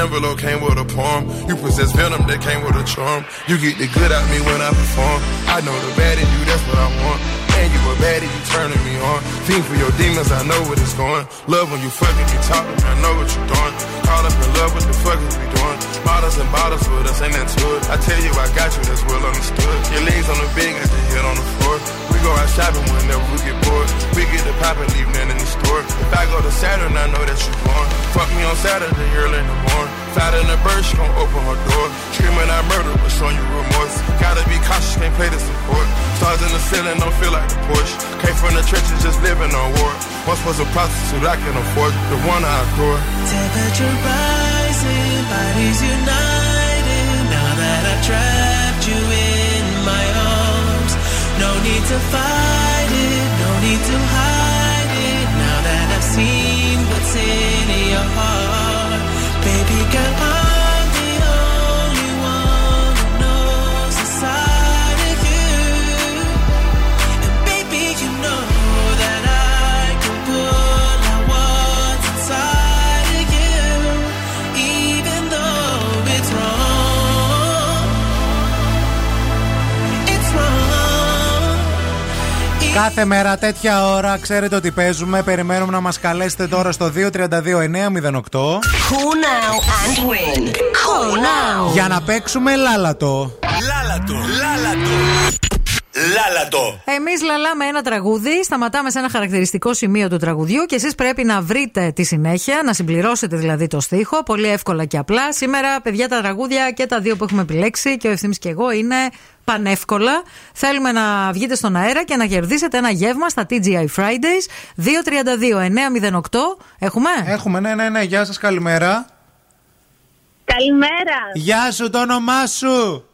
Envelope, came with a poem. You possess venom that came with a charm. You get the good out me when I perform. I know the bad in you, that's what I want. And you a baddie, you turning me on. Fiend for your demons, I know what it's going. Love when you fucking me talking, I know what you're doing. Caught up in love, what the fuck is we doing? Bottles and bottles with us, ain't that it? I tell you, I got you, that's well understood. Your legs on the bed, got your head on the floor. Go out shopping whenever we get bored. We get the pop and leave nothing in the store. If I go to Saturn, I know that you born. Fuck me on Saturday, early in the morning. Fat in the bird, she gon' open her door. Screaming I murder, but showing you remorse. Gotta be cautious, can't play the support. Stars in the ceiling, don't feel like the Porsche. Came from the trenches, just living on war. Once was a prostitute, I can afford the one I adore. Temperature rising, bodies united. Now that I've trapped you in to fight it, no need to hide it. Now that I've seen what's in your heart, Κάθε μέρα τέτοια ώρα ξέρετε ότι παίζουμε. Περιμένουμε να μας καλέσετε τώρα στο 232-908 Call now and win. Call now. για να παίξουμε λάλατο. Λάλατο, λάλατο. Λάλατο. Εμείς λαλάμε ένα τραγούδι, σταματάμε σε ένα χαρακτηριστικό σημείο του τραγουδιού και εσείς πρέπει να βρείτε τη συνέχεια, να συμπληρώσετε δηλαδή το στίχο. Πολύ εύκολα και απλά. Σήμερα, παιδιά, τα τραγούδια και τα δύο που έχουμε επιλέξει και ο ευθύνη και εγώ είναι πανεύκολα. Θέλουμε να βγείτε στον αέρα και να κερδίσετε ένα γεύμα στα TGI Fridays 232-908. Έχουμε; Έχουμε, ναι, ναι, ναι. Γεια σας, καλημέρα. Καλημέρα. Γεια σου, το όνομά σου.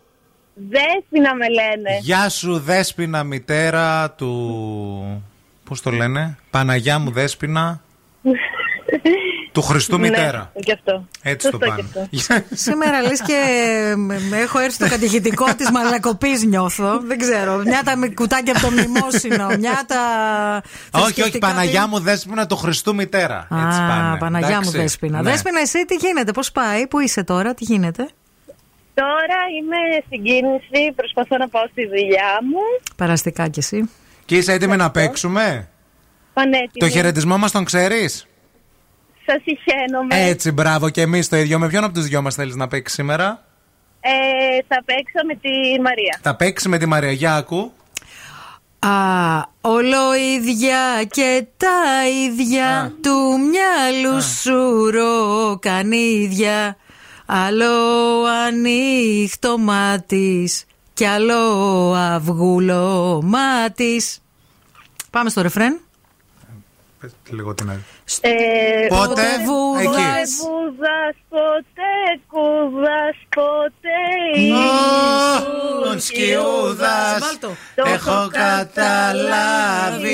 Δέσποινα με λένε. Γεια σου, Δέσποινα, μητέρα του. Πώς το λένε, Παναγιά μου, Δέσποινα. του Χριστού μητέρα. Ναι, και αυτό. Έτσι το Σωστό πάνε. και αυτό. Σήμερα λες και με- με έχω έρθει στο κατηχητικό της μαλακοπής νιώθω. Δεν ξέρω. Μια τα με κουτάκια από το μνημόσυνο, μια τα. όχι, όχι, θρησκευτικά Παναγιά μου, Δέσποινα του Χριστού μητέρα. Έτσι Α, πάνε. Παναγιά μου Εντάξει. Δέσποινα. Ναι. Δέσποινα, εσύ τι γίνεται, πώς πάει, πού είσαι τώρα, τι γίνεται; Τώρα είμαι στην κίνηση, προσπαθώ να πάω στη δουλειά μου. Παραστικά κι εσύ. Και είσαι έτοιμη να παίξουμε; Πανέτοιμη. Το χαιρετισμό μας τον ξέρεις; Σας ηχαίνομαι. Έτσι, μπράβο και εμείς το ίδιο. Με ποιον από τους δυο μας θέλεις να παίξεις σήμερα; ε, Θα παίξω με τη Μαρία. Θα παίξεις με τη Μαρία. Για ακού. Α, όλο ίδια και τα ίδια του μυαλού Α. σου ροκανίδια. Άλλο ανοίχτο και κι άλλο αυγούλο. Πάμε στο ρεφρέν. Ε, πες λίγο την άλλη. Ε, πότε; βούδα, πότε κούδα, πότε ήσουν σκιούδας. Έχω καταλάβει.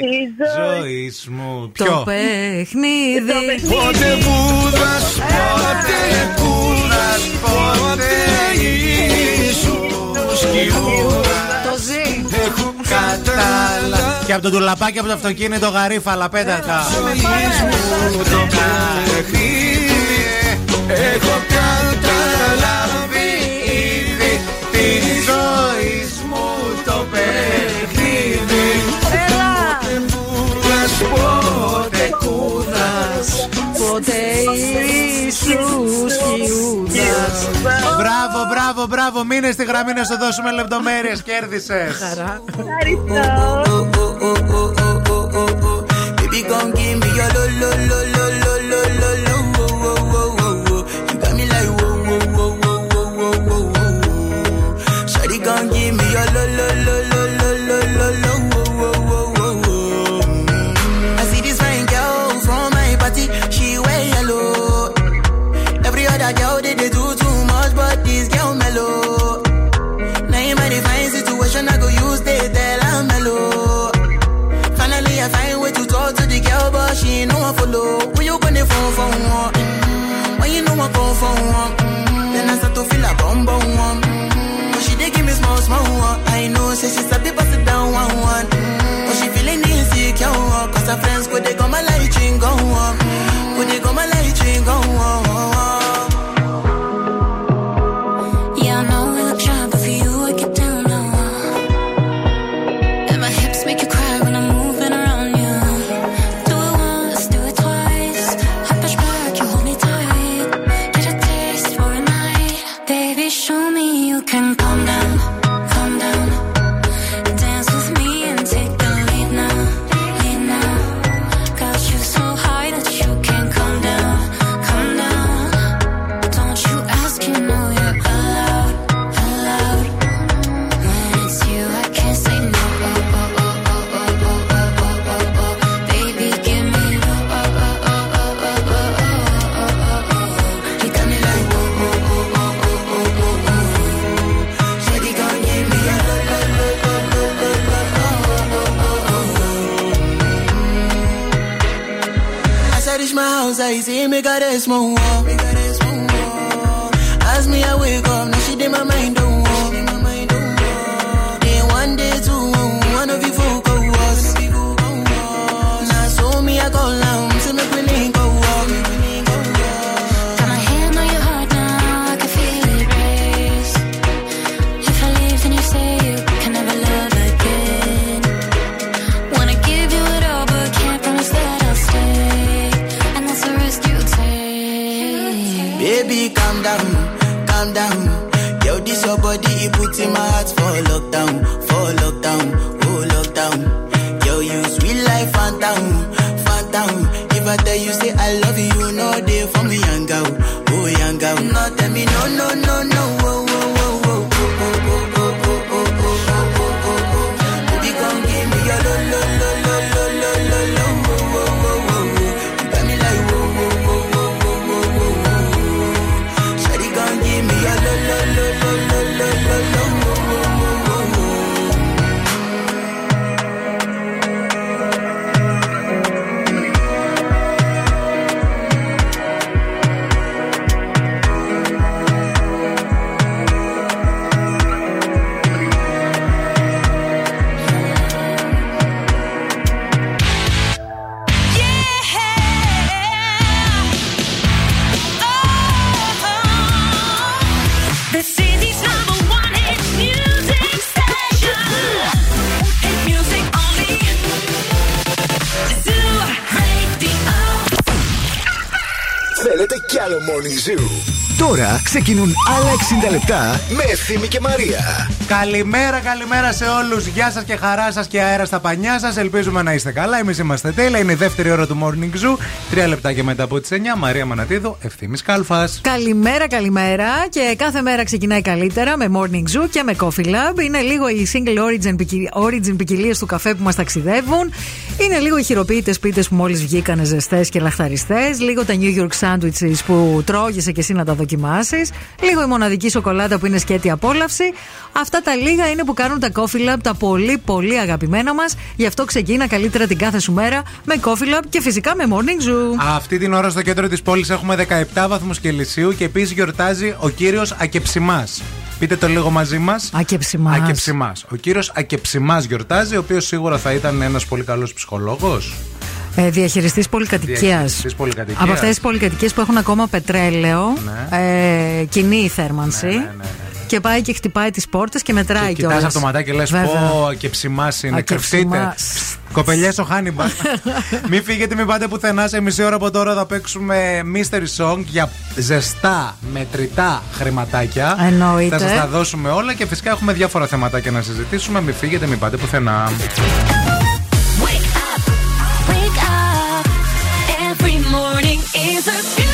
Ήδη ζωή μου Το παιχνίδι. Πότε βούδα, πότε κούδα, πότε ήσουν τα Και από το τουλαπάκι από το αυτοκίνητο γαρίφαλα πέτα τα ε, ε, Έχω καταλάβει ήδη Μπράβο, μπράβο. Μείνε στη γραμμή να σου δώσουμε λεπτομέρειες. Κέρδισες. Χαρά. Ευχαριστώ. Ξεκινούν άλλα 60 λεπτά με Ευθύμη και Μαρία. Καλημέρα, καλημέρα σε όλους. Γεια σας και χαρά σας και αέρα στα πανιά σας. Ελπίζουμε να είστε καλά. Εμείς είμαστε τέλεια. Είναι η δεύτερη ώρα του Morning Zoo. Τρία λεπτά και μετά από τις 9. Μαρία Μανατίδου, ευθύνη Κάλφας. Καλημέρα, καλημέρα. Και κάθε μέρα ξεκινάει καλύτερα με Morning Zoo και με Coffee Lab. Είναι λίγο οι single origin, ποικι- origin ποικιλίες του καφέ που μας ταξιδεύουν. Είναι λίγο οι χειροποίητες πίτες που μόλις βγήκανε ζεστές και λαχταριστές. Λίγο τα New York sandwiches που τρώγεσαι και εσύ να τα δοκιμάσεις. Λίγο η μοναδική σοκολάτα που είναι σκέτη απόλαυση. Αυτά τα λίγα είναι που κάνουν τα Coffee Lab τα πολύ πολύ αγαπημένα μας. Γι' αυτό ξεκίνα καλύτερα την κάθε σου μέρα με Coffee Lab και φυσικά με Morning Zoo. Αυτή την ώρα στο κέντρο της πόλης έχουμε 17 βαθμούς Κελσίου και επίσης γιορτάζει ο κύριος Ακεψιμά. Πείτε το λίγο μαζί μας. Ακεψιμάς. Ακεψιμάς. Ο κύριος Ακεψιμάς γιορτάζει, ο οποίος σίγουρα θα ήταν ένας πολύ καλός ψυχολόγος. Ε, Διαχειριστής πολυκατοικίας. Διαχειριστής πολυκατοικίας. Από αυτές τις πολυκατοικίες που έχουν ακόμα πετρέλαιο, ε, κοινή η θέρμανση. Και πάει και χτυπάει τις πόρτες και μετράει Και κιόλας. κοιτά από το ματάκι και λες: Πω, Ακεψιμά είναι. Κρυφτείτε. Ακεψιμάς. Κοπελιές ο Χάνιμπαλ. μην φύγετε, μην πάτε πουθενά. Σε μισή ώρα από τώρα θα παίξουμε mystery song για ζεστά, μετρητά χρηματάκια. Εννοείται. Θα σας τα δώσουμε όλα και φυσικά έχουμε διάφορα θεματάκια να συζητήσουμε. Μην φύγετε, μην πάτε πουθενά. Wake up. Every morning is a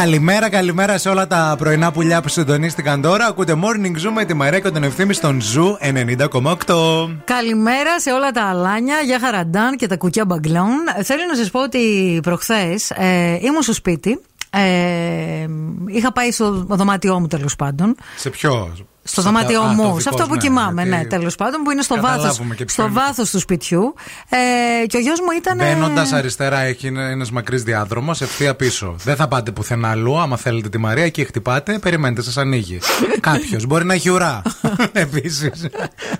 Καλημέρα, καλημέρα σε όλα τα πρωινά πουλιά που συντονίστηκαν τώρα. Ακούτε Morning Zoom με τη Μαρία και τον ευθύνη στον Ζου 90,8. Καλημέρα σε όλα τα αλάνια, για χαραντάν και τα κουκιά μπαγκλών. Θέλω να σας πω ότι προχθές ε, ήμουν στο σπίτι. Ε, είχα πάει στο δωμάτιό μου τέλος πάντων. Σε ποιο; Στο Σε δωμάτιό τα- α, το μου, δικό σε αυτό σου, που ναι, κοιμάμαι, γιατί ναι, τέλος πάντων, που είναι στο βάθο καταλάβουμε και ποιο στο είναι. βάθος του σπιτιού. Ε, και ο γιος μου ήταν. Μπαίνοντας αριστερά έχει ένας μακρύς διάδρομος, ευθεία πίσω. Δεν θα πάτε πουθενά αλλού. Άμα θέλετε τη Μαρία, εκεί χτυπάτε, περιμένετε, σας ανοίγει. Κάποιος μπορεί να έχει ουρά. Επίσης.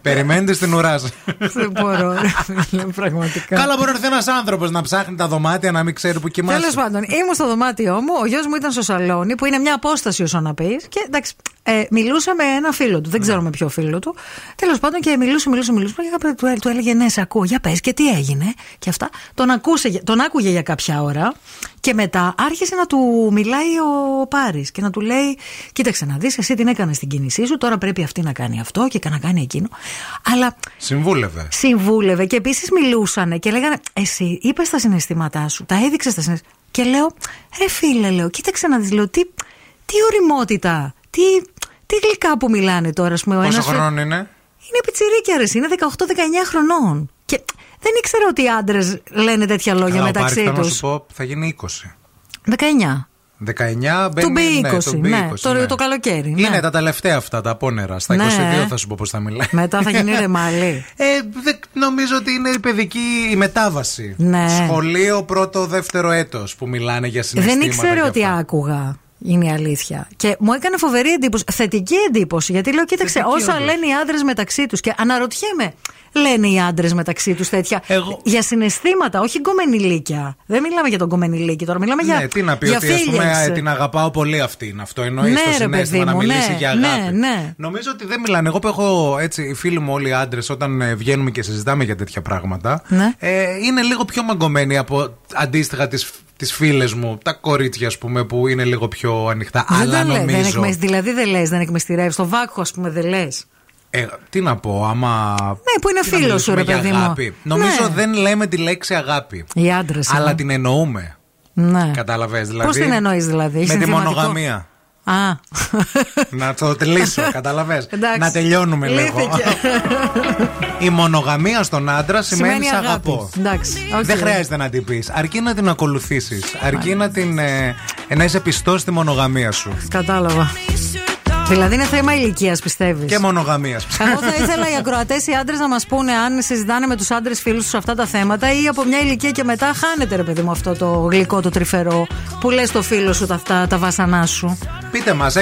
περιμένετε στην ουρά σας. Δεν μπορώ, ρε φίλε, πραγματικά. Καλά, μπορεί να έρθει ένας άνθρωπος να ψάχνει τα δωμάτια να μην ξέρει που κοιμάσαι. Τέλος πάντων, ήμουν στο δωμάτιό μου, ο γιος μου ήταν στο σαλόνι, που είναι μια απόσταση όσο να πεις. Και εντάξει, ε, μιλούσα με ένα φίλο του, δεν ξέρω με ποιο φίλο του. Τέλος πάντων και μιλούσε, μιλούσε, μιλούσε. Και κάποτε του, του έλεγε Ναι, σε ακούω, για πες και τι έγινε. Και αυτά. Τον, ακούσε, τον άκουγε για κάποια ώρα. Και μετά άρχισε να του μιλάει ο Πάρης και να του λέει: Κοίταξε να δεις, εσύ την έκανες στην κίνησή σου, τώρα πρέπει αυτή να κάνει αυτό και να κάνει εκείνο. Αλλά Συμβούλευε. συμβούλευε και επίσης μιλούσαν και λέγανε Εσύ είπες τα συναισθήματά σου, τα έδειξες τα συναισθήματα. Και λέω, ρε φίλε, λέω, κοίταξε να δεις, λέω, τι, τι οριμότητα, τι, τι γλυκά που μιλάνε τώρα, ας πούμε. ο Πόσο ένας- χρόνο είναι; Είναι πιτσιρίκια, ρε, είναι 18-19 χρονών. Και δεν ήξερα ότι οι άντρες λένε τέτοια λόγια Καλά, ο μεταξύ Πάρης, θέλω να τους. σου πω, θα γίνει 20. 19. 19 μπαίνει. Του μπει ναι, 20, του μπει ναι, 20, το, ναι. το καλοκαίρι. Είναι ναι. τα τελευταία αυτά, τα απόνερα. Στα Ναι. 22 θα σου πω πώς θα μιλάει. Μετά θα γίνει ρεμάλι. Ε, δεν νομίζω ότι είναι η παιδική η μετάβαση. Ναι. Σχολείο, πρώτο, δεύτερο έτος που μιλάνε για συναισθήματα. Δεν ήξερε και ότι αυτά. άκουγα. Είναι η αλήθεια. Και μου έκανε φοβερή εντύπωση. Θετική εντύπωση. Γιατί λέω, κοίταξε, Θετική, όσα όντως. λένε οι άντρες μεταξύ τους. Και αναρωτιέμαι, λένε οι άντρες μεταξύ τους τέτοια. Για συναισθήματα, όχι γκομενιλίκια. Δεν μιλάμε για τον γκομενιλίκι τώρα. Μιλάμε για. Ναι, τι να πει, για ότι ας πούμε φίλιεξ. ε, την αγαπάω πολύ αυτήν. Αυτό εννοείς Ναι, το ρε, συνέστημα παιδί να μου, μιλήσει ναι, για ναι, αγάπη. ναι. Νομίζω ότι δεν μιλάνε. Εγώ που έχω έτσι, οι φίλοι μου όλοι οι άντρες, όταν ε, βγαίνουμε και συζητάμε για τέτοια πράγματα, Ναι. ε, είναι λίγο πιο μαγκωμένοι από αντίστοιχα τις τις φίλες μου, τα κορίτσια ας πούμε που είναι λίγο πιο ανοιχτά. Δεν Αλλά τα λέ, δεν νομίζω. εκμεσ- δηλαδή δεν λες, δεν εκμεστηρεύει. Στο βάκο, ας πούμε, δεν λες. Ε, τι να πω, άμα. Ναι, που είναι τι να φίλος σου, μιλήσουμε ρε για παιδί μου. αγάπη. Νομίζω Ναι. δεν λέμε τη λέξη αγάπη. Οι άντρες. Αλλά την εννοούμε. Ναι. Κατάλαβες δηλαδή. Πώς την εννοείς δηλαδή, έχει Με τη συνθηματικό; μονογαμία. Να το τελείσω, Κατάλαβε. Να τελειώνουμε λίγο. Η μονογαμία στον άντρα σημαίνει, σημαίνει αγαπώ. Δεν χρειάζεται να την πεις. Αρκεί να την ακολουθήσεις. Αρκεί να, την, ε, να είσαι πιστός στη μονογαμία σου. Κατάλαβα. Δηλαδή είναι θέμα ηλικίας, πιστεύεις; Και μονογαμίας. Εγώ θα ήθελα οι ακροατές, οι άντρες να μας πούνε αν συζητάνε με τους άντρες φίλους τους αυτά τα θέματα ή από μια ηλικία και μετά χάνεται ρε παιδί μου αυτό το γλυκό, το τρυφερό που λες το φίλο σου τα, αυτά, τα βάσανά σου. Πείτε μας, 694-6699-510.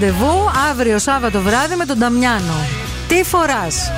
Ραντεβού αύριο Σάββατο βράδυ με τον Νταμιάνο. Τι φοράς;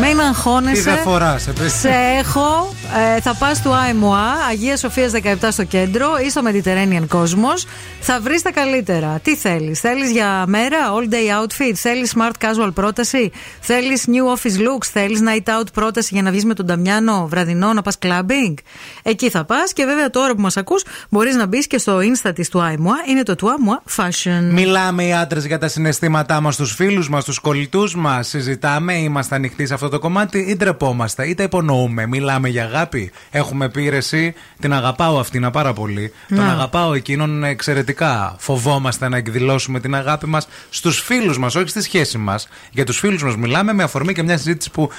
Μην αγχώνεσαι. Τι δεν φοράς, επίσης. Σε έχω. Ε, θα πας του ΆΕΜΟΑ, Αγία Σοφίας 17 στο κέντρο ή στο Mediterranean Cosmos. Θα βρεις τα καλύτερα. Τι θέλεις. Θέλεις για μέρα, all day outfit. Θέλεις smart casual πρόταση. Θέλεις new office looks. Θέλεις night out πρόταση για να βγεις με τον Νταμιάνο βραδινό να πας clubbing. Εκεί θα πας και βέβαια τώρα που μας ακούς μπορείς να μπεις και στο insta της του ΆΕΜΟΑ. Είναι το του ΆΕΜΟΑ Fashion. Μιλάμε οι άντρες για τα συναισθήματά μας, τους φίλους μας, τους κολλητούς μας. Συζητάμε, είμαστε ανοιχτοί σε αυτό το κομμάτι ή ντρεπόμαστε ή τα υπονοούμε. Μιλάμε για αγάπη. Έχουμε πείρεση. Την αγαπάω αυτήν πάρα πολύ. Τον Ναι. αγαπάω εκείνον εξαιρετικά. Φοβόμαστε να εκδηλώσουμε την αγάπη μας στους φίλους μας, όχι στη σχέση μας. Για τους φίλους μας μιλάμε με αφορμή και μια συζήτηση που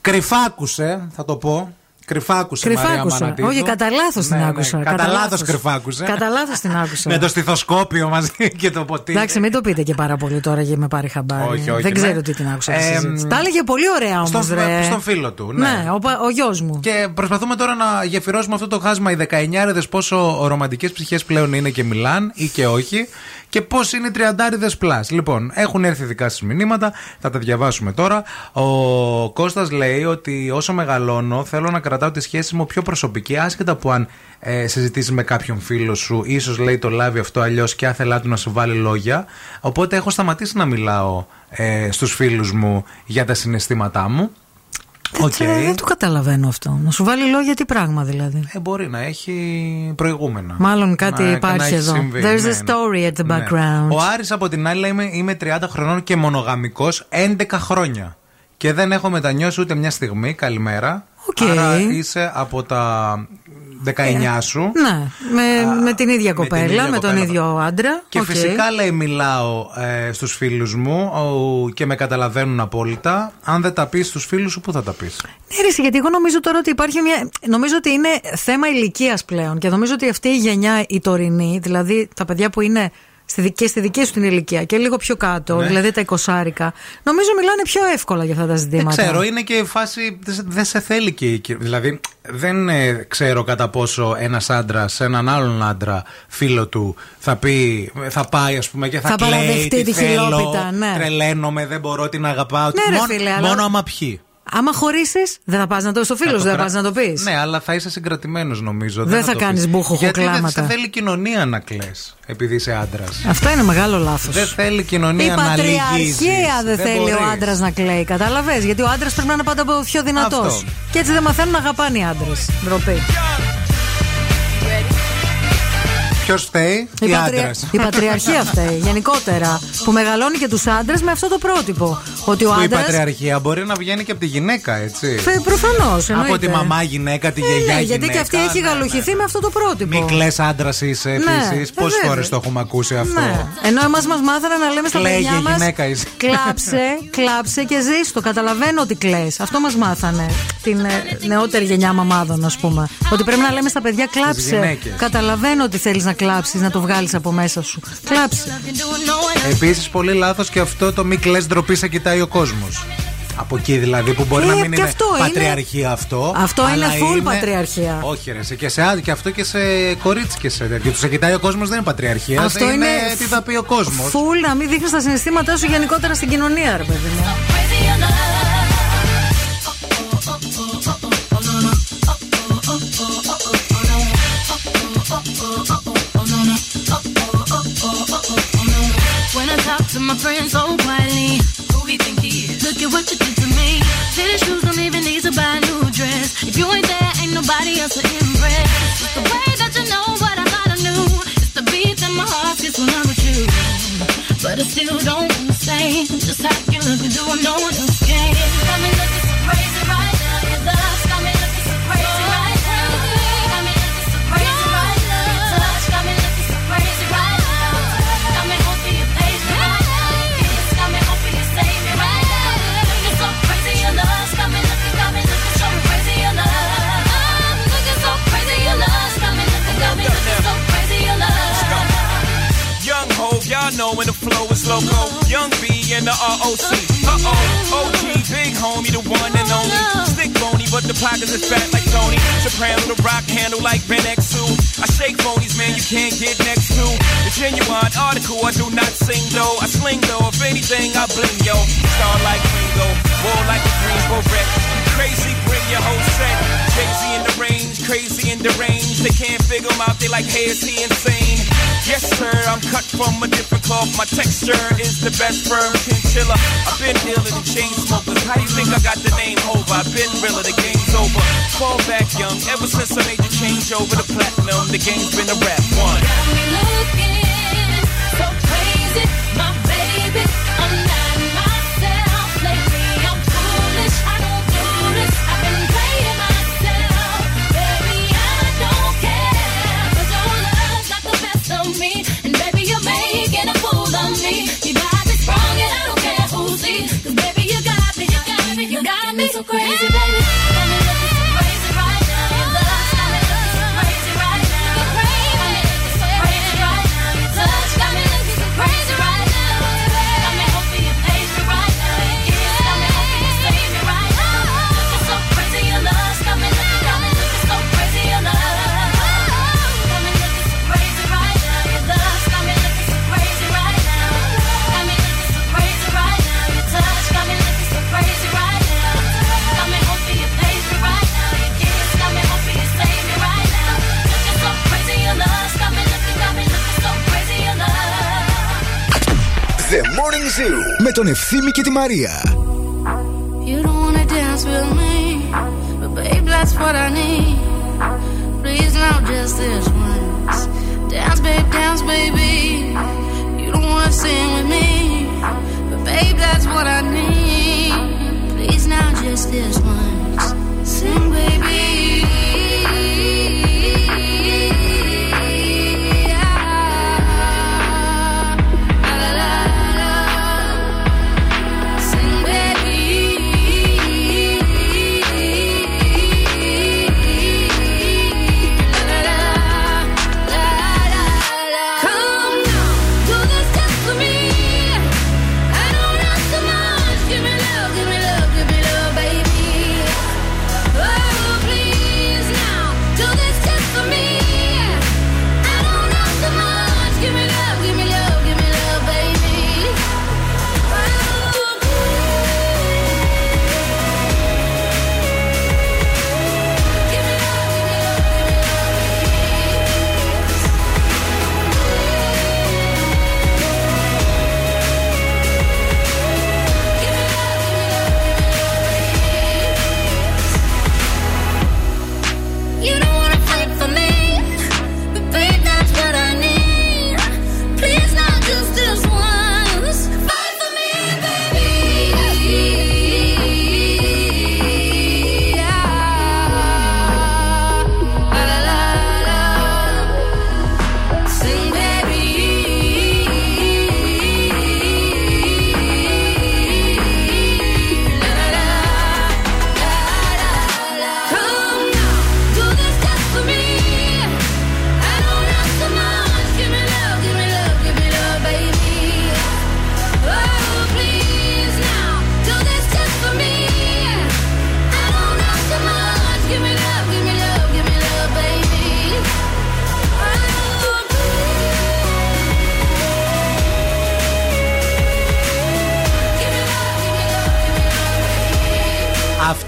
κρυφάκουσε, θα το πω. Κρυφάκουσε, Μαρία Κρυφάκουσα. Μανατίδου. Όχι, κατά λάθος την Ναι, ναι, άκουσα. Κατά λάθος λάθος. κρυφάκουσε. Κατά λάθος την άκουσα. Με το στηθοσκόπιο μαζί και το ποτήρι. Εντάξει, μην το πείτε και πάρα πολύ τώρα για με πάρει χαμπάρι. Όχι, όχι, Δεν ναι. ξέρω τι την άκουσα. τη Ε, συζήτηση. Τα έλεγε πολύ ωραία όμως. Στον, στον φίλο του. Ναι. Ναι, ο, πα- ο γιος μου. Και προσπαθούμε τώρα να γεφυρώσουμε αυτό το χάσμα. Οι 19 πόσο ρομαντικές ψυχές πλέον είναι και μιλάν ή και όχι. Και πώς είναι οι 30 plus. Λοιπόν, έχουν έρθει δικά σας μηνύματα, θα τα διαβάσουμε τώρα. Ο Κώστας λέει ότι όσο μεγαλώνω, θέλω να κρατάω τη σχέση μου πιο προσωπική, άσχετα που αν ε, συζητήσεις με κάποιον φίλο σου, ίσως λέει το λάβει αυτό αλλιώς και άθελά του να σου βάλει λόγια. Οπότε έχω σταματήσει να μιλάω ε, στους φίλους μου για τα συναισθήματά μου. Δεν, ξέρω, δεν το καταλαβαίνω αυτό. Να σου βάλει λόγια τι πράγμα δηλαδή. Ε, μπορεί να έχει προηγούμενα. Μάλλον κάτι Να- υπάρχει να έχει εδώ. συμβεί. There's Ναι, a story at the ναι. background. Ο Άρης από την άλλη λέει είμαι, είμαι 30 χρονών και μονογαμικός 11 χρόνια. Και δεν έχω μετανιώσει ούτε μια στιγμή. Καλημέρα. Οκ. Άρα είσαι από τα 19 σου. Ναι, με, με την ίδια την κοπέλα, ίδια με τον κοπέλα. ίδιο άντρα. Και Οκ. φυσικά λέει μιλάω ε, στους φίλους μου ο, και με καταλαβαίνουν απόλυτα. Αν δεν τα πεις στους φίλους σου, πού θα τα πεις; Ναι, ρε, εσύ, γιατί εγώ νομίζω τώρα ότι υπάρχει μια. Νομίζω ότι είναι θέμα ηλικίας πλέον. Και νομίζω ότι αυτή η γενιά, η τωρινή, δηλαδή τα παιδιά που είναι στη, δική- και στη δική σου την ηλικία και λίγο πιο κάτω, Ναι. δηλαδή τα εικοσάρικα, νομίζω μιλάνε πιο εύκολα για αυτά τα Δεν ζητήματα. ξέρω, είναι και φάση. Δεν σε- Δεν σε θέλει και η κυ- Δηλαδή, δεν ε, ξέρω κατά πόσο ένας άντρας σε έναν άλλον άντρα φίλο του θα πει, θα πάει, ας πούμε, και θα, Θα κλαίει. παραδεχτεί τι τη θέλω, χιλόπιτα, ναι. Τρελαίνομαι, δεν μπορώ, την αγαπάω. Ναι, ρε μόνο, φίλε, αλλά- μόνο άμα πιει. Άμα χωρίσεις, δεν θα πας να το στο φίλο σου, δεν θα πας να το πεις. Ναι, αλλά θα είσαι συγκρατημένος νομίζω. Δεν θα το κάνεις πεις. μπούχοχο Γιατί δεν κλάματα. σε θέλει η κοινωνία να κλε, επειδή είσαι άντρας. Αυτό είναι μεγάλο λάθος. Δεν θέλει η Η κοινωνία να λυγίζεις. πατριαρχία δεν θέλει ο άντρας να κλαίει. Κατάλαβε. Γιατί ο άντρας πρέπει να είναι πάντα πιο δυνατός. Αυτό. Και έτσι δεν μαθαίνουν να αγαπάνε οι άντρες. Ντροπή. Ποιος φταίει, Η, η πατρια- άντρα. η πατριαρχία φταίει γενικότερα. Που μεγαλώνει και τους άντρες με αυτό το πρότυπο. Ότι ο Που η άντρα. πατριαρχία μπορεί να βγαίνει και από τη γυναίκα, έτσι. Προφανώς. Από τη μαμά γυναίκα, τη γιαγιά ναι, γυναίκα. γιατί και αυτή έχει ναι, γαλουχηθεί με αυτό το πρότυπο. Μην κλε άντρας είσαι Ναι, επίσης. ε, Πόσες βέβαια. φορές το έχουμε ακούσει αυτό. Ναι. Ενώ εμάς μας μάθανε να λέμε στα Κλαίγε, παιδιά μας. γυναίκα είσαι. Κλάψε, κλάψε και ζήστο. Καταλαβαίνω ότι κλε. Αυτό μας μάθανε. Την ε, νεότερη γενιά μαμάδων, ας πούμε. Ότι πρέπει να λέμε στα παιδιά κλάψε. γυναίκες. Καταλαβαίνω ότι θέλεις να κλάψεις, να το βγάλεις από μέσα σου. Κλάψε. Επίσης, πολύ λάθος και αυτό το μη κλε ντροπή σε κοιτάει ο κόσμος. Από εκεί δηλαδή που μπορεί Ε, να μην και είναι αυτό είναι- πατριαρχία αυτό. Αυτό αλλά είναι full πατριαρχία. Όχι, ρε, σε- και, σε, ά- και αυτό και σε κορίτσι και σε τέτοιο. Του σε κοιτάει ο κόσμος δεν είναι πατριαρχία. Αυτό είναι, είναι τι θα πει ο κόσμος. Φουλ να μην δείχνεις τα συναισθήματά σου γενικότερα στην κοινωνία, ρε παιδί μου. you don't understand just how you do. I know. Loco. Young B and the ROC. Uh oh, OG, big homie, the one and only. Stick bony, but the pockets is fat like Tony. Soprano, the rock handle like Ben X2. I shake phonies, man, you can't get next to. The genuine article, I do not sing though. I sling though, if anything, I bling yo. Star like Ringo, war like a Greensboro wreck. Crazy, bring your whole set. Crazy in the range, crazy in the range. They can't figure him out, they like, hey, is he insane? Yes, sir, I'm cut from a different cloth. My texture is the best firm chinchilla. I've been dealing in chain smokers. How you think I got the name over? I've been realer, the game's over. Fall back young, ever since I made the change over the platinum, the game's been a rap one. Got me So so crazy, Morning Zoo με τον Ευθύμη και τη Μαρία. You don't wanna dance with me, but babe, that's what I need. Please now, just this once. Dance, babe, dance, baby. You don't wanna sing with me, but babe, that's what I need. Please now, just this once. Sing, baby.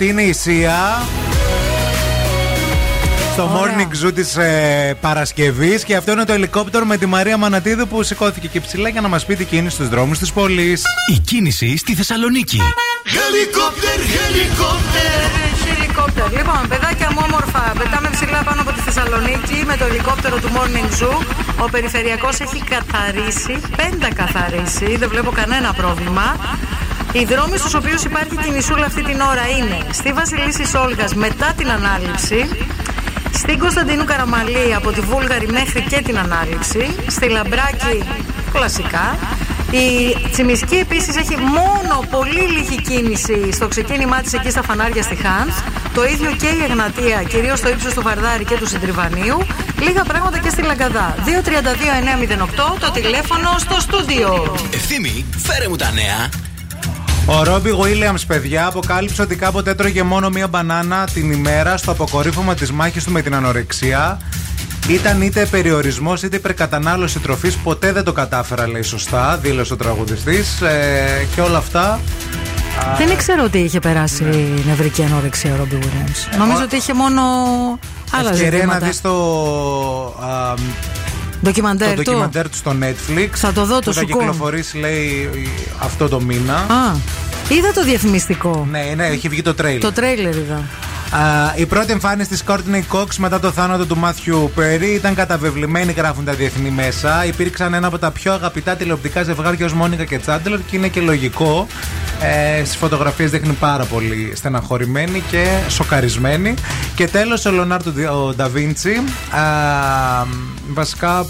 Είναι η Σία. Στο morning zoo της ε, Παρασκευής και αυτό είναι το ελικόπτερο με τη Μαρία Μανατίδου που σηκώθηκε και ψηλά για να μας πει τι κίνηση στους δρόμους της πόλης. Η κίνηση στη Θεσσαλονίκη. Χελικόπτερ, χελικόπτερ. Χελικόπτερ. Λοιπόν, παιδάκια μου όμορφα, πετάμε ψηλά πάνω από τη Θεσσαλονίκη με το ελικόπτερο του Morning Zoo. Ο περιφερειακός έχει καθαρίσει, πέντα καθαρίσει, δεν βλέπω κανένα πρόβλημα. Οι δρόμοι στους οποίους υπάρχει κινησούλα αυτή την ώρα είναι στη Βασιλίση Όλγας μετά την ανάληψη, στην Κωνσταντίνου Καραμαλή από τη Βούλγαρη μέχρι και την ανάληψη, στη Λαμπράκη κλασικά. Η Τσιμισκή επίσης έχει μόνο πολύ λίγη κίνηση στο ξεκίνημά της εκεί στα φανάρια στη Χάνς. Το ίδιο και η Εγνατία, κυρίως στο ύψος του Βαρδάρη και του Συντριβανίου. Λίγα πράγματα και στη Λαγκαδά. 232-908 το τηλέφωνο στο στούντιο. Ευθύμη, φέρε μου τα νέα. Ο Ρόμπι Williams, παιδιά, αποκάλυψε ότι κάποτε έτρωγε μόνο μία μπανάνα την ημέρα στο αποκορύφωμα της μάχης του με την ανορεξία. Ήταν είτε περιορισμός είτε υπερκατανάλωση τροφής. Ποτέ δεν το κατάφερα, λέει σωστά, δήλωσε ο τραγουδιστής. Ε, και όλα αυτά. Δεν ήξερα ότι είχε περάσει νευρική ανόρεξια ο Ρόμπι Williams. Νομίζω ότι είχε μόνο άλλα Ευκαιρία να ζητήματα. δεις το. Α, Ντοκιμαντέρ το του. ντοκιμαντέρ του στο Netflix. Θα το δω, το που θα σου κόβω. κυκλοφορήσει, λέει, αυτό το μήνα. Α, είδα το διαφημιστικό. Ναι, ναι, έχει βγει το τρέιλ. Το τρέιλερ είδα. Α, η πρώτη εμφάνιση της Courtney Cox μετά το θάνατο του Μάθιου Πέρι ήταν καταβεβλημένη, γράφουν τα διεθνή μέσα. Υπήρξαν ένα από τα πιο αγαπητά τηλεοπτικά ζευγάρια ως Μόνικα και Τσάντλερ και είναι και λογικό. Ε, Στις φωτογραφίες δείχνει πάρα πολύ στεναχωρημένη και σοκαρισμένη. Και τέλος ο Λεωνάρντο Νταβίντσι. Βασικά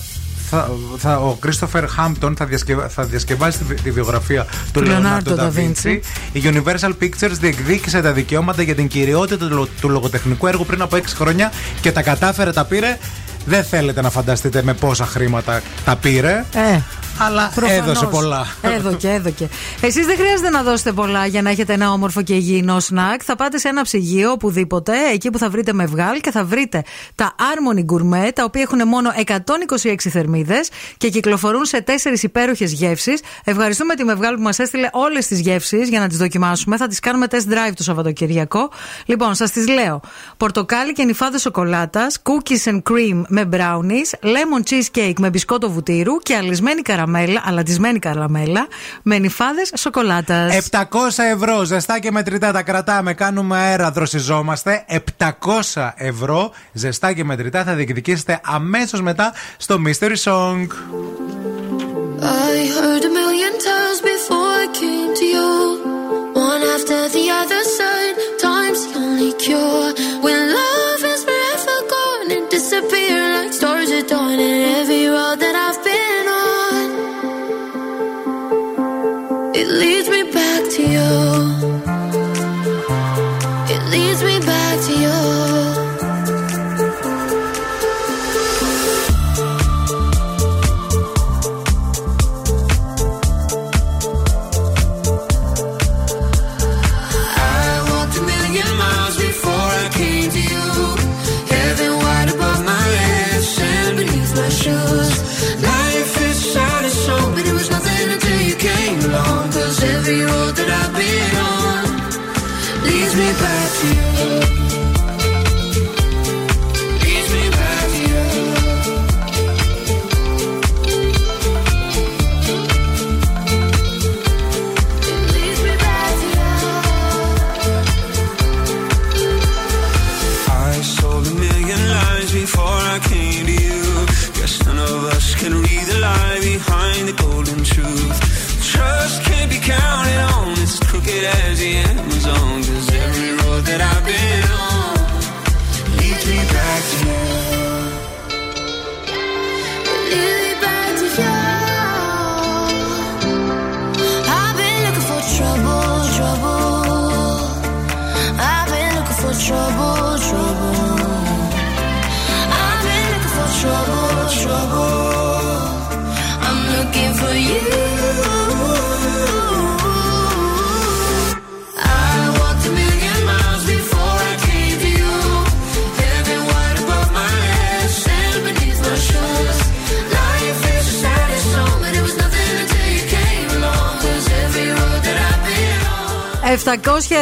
θα, θα, ο Κρίστοφερ Χάμπτον θα, διασκευα, θα διασκευάσει τη, τη βιογραφία του Του Λεωνάρντο Leonardo da Νταβίντσι. Η Universal Pictures διεκδίκησε τα δικαιώματα για την κυριότητα του, λο- του λογοτεχνικού έργου πριν από 6 χρόνια και τα κατάφερε, τα πήρε. Δεν θέλετε να φανταστείτε με πόσα χρήματα τα πήρε. Ε, αλλά προφανώς. έδωσε πολλά. Έδωκε, έδωκε. Εσείς δεν χρειάζεται να δώσετε πολλά για να έχετε ένα όμορφο και υγιεινό σνακ. Θα πάτε σε ένα ψυγείο οπουδήποτε, εκεί που θα βρείτε μευγάλ και θα βρείτε τα Harmony Gourmet, τα οποία έχουν μόνο 126 θερμίδες και κυκλοφορούν σε τέσσερις υπέροχες γεύσεις. Ευχαριστούμε τη μευγάλ που μας έστειλε όλες τις γεύσεις για να τις δοκιμάσουμε. Θα τις κάνουμε test drive το Σαββατοκυριακό. Λοιπόν, σας τις λέω. Πορτοκάλι και νυφάδες σοκολάτας, cookies and cream με brownies, lemon cheesecake με μπισκότο βουτύρου και αλυσμένη καραμέλα, αλατισμένη καραμέλα με νυφάδες σοκολάτας. 700 ευρώ, ζεστά και μετρητά τα κρατάμε. Κάνουμε αέρα, δροσιζόμαστε. 700 ευρώ, ζεστά και μετρητά θα διεκδικήσετε αμέσως μετά στο Mystery Song. I heard a million times before I came to you. One after the other side, time's the only cure.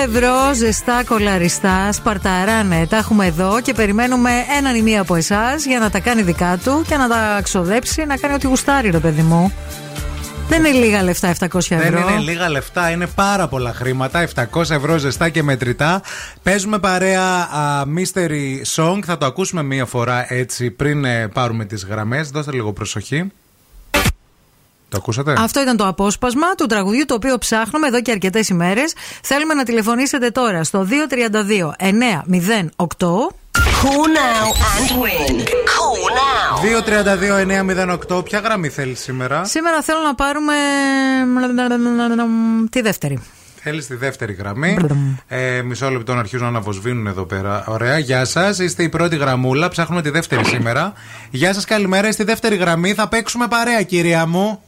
Ευρώ ζεστά κολαριστά, σπαρταράνε. Τα έχουμε εδώ και περιμένουμε έναν ή μία από εσάς για να τα κάνει δικά του και να τα ξοδέψει, να κάνει ό,τι γουστάρει, ρε παιδί μου. Δεν είναι λίγα λεφτά 700 ευρώ. Δεν είναι λίγα λεφτά, είναι πάρα πολλά χρήματα. 700 ευρώ ζεστά και μετρητά. Παίζουμε παρέα α, mystery song. Θα το ακούσουμε μία φορά έτσι πριν ε, πάρουμε τις γραμμές. Δώστε λίγο προσοχή. Το ακούσατε; Αυτό ήταν το απόσπασμα του τραγουδιού το οποίο ψάχνουμε εδώ και αρκετές ημέρες. Θέλουμε να τηλεφωνήσετε τώρα στο 232 908. Call now and win. Call now. 232-908. Ποια γραμμή θέλεις σήμερα; Σήμερα θέλω να πάρουμε τη δεύτερη. Θέλεις τη δεύτερη γραμμή; Ε, μισό λεπτό να αρχίζουν να αναβοσβήνουν εδώ πέρα. Ωραία, γεια σας. Είστε η πρώτη γραμμούλα. Ψάχνουμε τη δεύτερη σήμερα. Γεια σας, καλημέρα. Είστε η δεύτερη γραμμή. Θα παίξουμε παρέα, κυρία μου.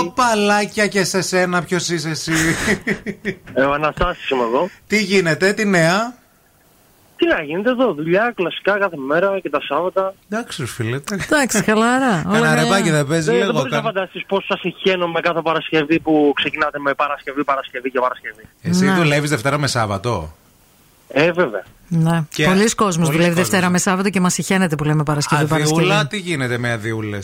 Οπαλάκια και σε σένα, ποιος είσαι εσύ. Ε, ο Αναστάσης είμαι εγώ. Τι γίνεται, τι νέα; Τι να γίνεται εδώ, δουλειά κλασικά κάθε μέρα και τα Σάββατα. Εντάξει, ρε φίλε. Εντάξει, χαλαρά. όλα Κανένα καλά. ρεπάκι δεν παίζει Δεν, δεν λίγο. μπορείς να κα- φανταστείς πόσο σας συγχαίνομαι κάθε Παρασκευή που ξεκινάτε με Παρασκευή, Παρασκευή και Παρασκευή. Εσύ Ναι. δουλεύεις Δευτέρα με Σάββατο; Ε, βέβαια. Ναι. Και- Πολλοί κόσμος πολλοί δουλεύει κόσμος. Δευτέρα με Σάββατο και μας συχαίνεται που λέμε Παρασκευή. Παρασκευή. Αδειούλα, τι γίνεται με αδειούλε.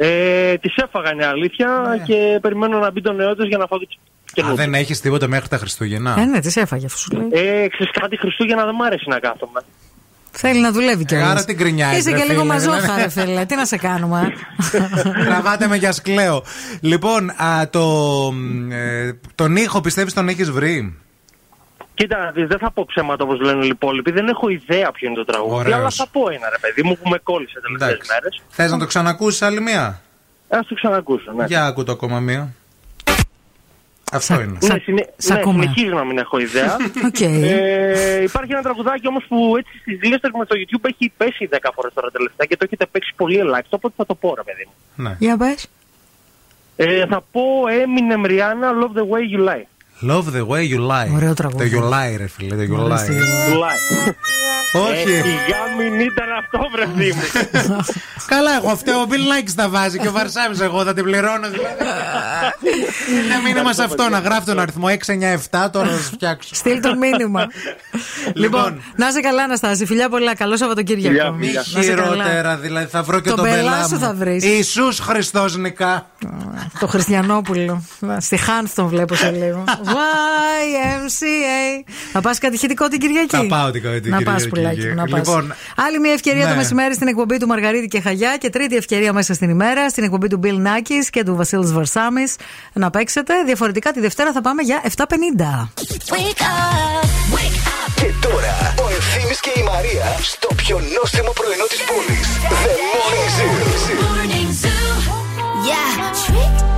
Ε, τις έφαγα είναι αλήθεια και περιμένω να μπει το νεό για να φάω το Α, καινούργιο. δεν έχεις τίποτα μέχρι τα Χριστούγεννα; Ε, ναι, τις έφαγε αφού σου λέει. Ε, ξέρεις κάτι Χριστούγεννα δεν μ' αρέσει να κάθομαι. Θέλει να δουλεύει κιόλας. άρα την κρινιάζεις, Είσαι ρε και λίγο φίλε, μαζόχα, δηλαδή. ρε φίλε. Τι να σε κάνουμε. ε; Τραβάτε με για σκλέο. Λοιπόν, α, το, ε, τον ήχο πιστεύεις τον έχεις βρει; Κοίτα, να δεις, δεν θα πω ψέματα όπως λένε οι υπόλοιποι. Δεν έχω ιδέα ποιο είναι το τραγούδι. Ωραίος. Αλλά θα πω ένα ρε παιδί μου που με κόλλησε τελευταίες Εντάξει. μέρες. Θες να το ξανακούσεις άλλη μία; Ας το ξανακούσω, ναι. Για άκου το ακόμα μία. Αυτό είναι. Ναι, συνε... σ' ναι, ακούμε. συνεχίζω να μην έχω ιδέα. Οκ. ε, υπάρχει ένα τραγουδάκι όμως που έτσι στις λίστες μου στο YouTube έχει πέσει 10 φορές τώρα τελευταία και το έχετε παίξει πολύ ελάχιστο, οπότε θα το πω ρε παιδί μου. Ναι. Για πες. Ε, θα πω Eminem Rihanna, Love the way you lie. Love the way you lie. Ωραίο τραγούδι. Το you lie, ρε φίλε. Το you lie. You lie. Όχι. Ε, για μην ήταν αυτό βρεθεί μου. Καλά, εγώ φταίω. Ο Bill Likes τα βάζει και ο Βαρσάμις εγώ θα την πληρώνω. δηλαδή. Ένα μήνυμα σε αυτό να γράφει τον αριθμό 697, τώρα θα σας φτιάξω. Στείλ το μήνυμα. λοιπόν, να είσαι καλά, Αναστάση. Φιλιά πολλά. Καλό Σαββατοκύριακο. Μη Να είσαι καλά. χειρότερα, δηλαδή θα βρω και Τον τον πελά πελά σου μου. θα βρεις. Ιησούς Χριστός νικά. Το Χριστιανόπουλο. Στη Χάνθ τον βλέπω σε λίγο. YMCA. Θα πα κατηχητικό την Κυριακή. Θα πάω την- την Να πα, Κυριακή. πουλάκι μου, να πας. Λοιπόν, Άλλη μια ευκαιρία ναι. το μεσημέρι στην εκπομπή του Μαργαρίτη και Χαγιά και τρίτη ευκαιρία μέσα στην ημέρα στην εκπομπή του Bill Νάκη και του Βασίλη Βαρσάμι να παίξετε. Διαφορετικά τη Δευτέρα θα πάμε για 7.50. Και τώρα ο Ευθύμης και η Μαρία στο πιο νόστιμο πρωινό της πόλης. The Morning Zoo. Yeah, trick. I said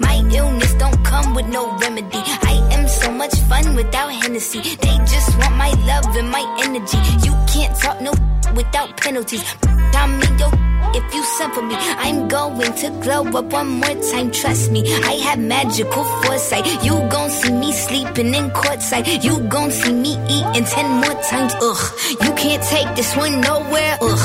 My illness don't come with no remedy. I am so much fun without Hennessy. They just want my love and my energy. You can't talk no without penalties. I mean, yo, if you send for me, I'm going to glow up one more time. Trust me, I have magical foresight. You gon' see me sleeping in courtside. You gon' see me eating ten more times. Ugh, you can't take this one nowhere. Ugh,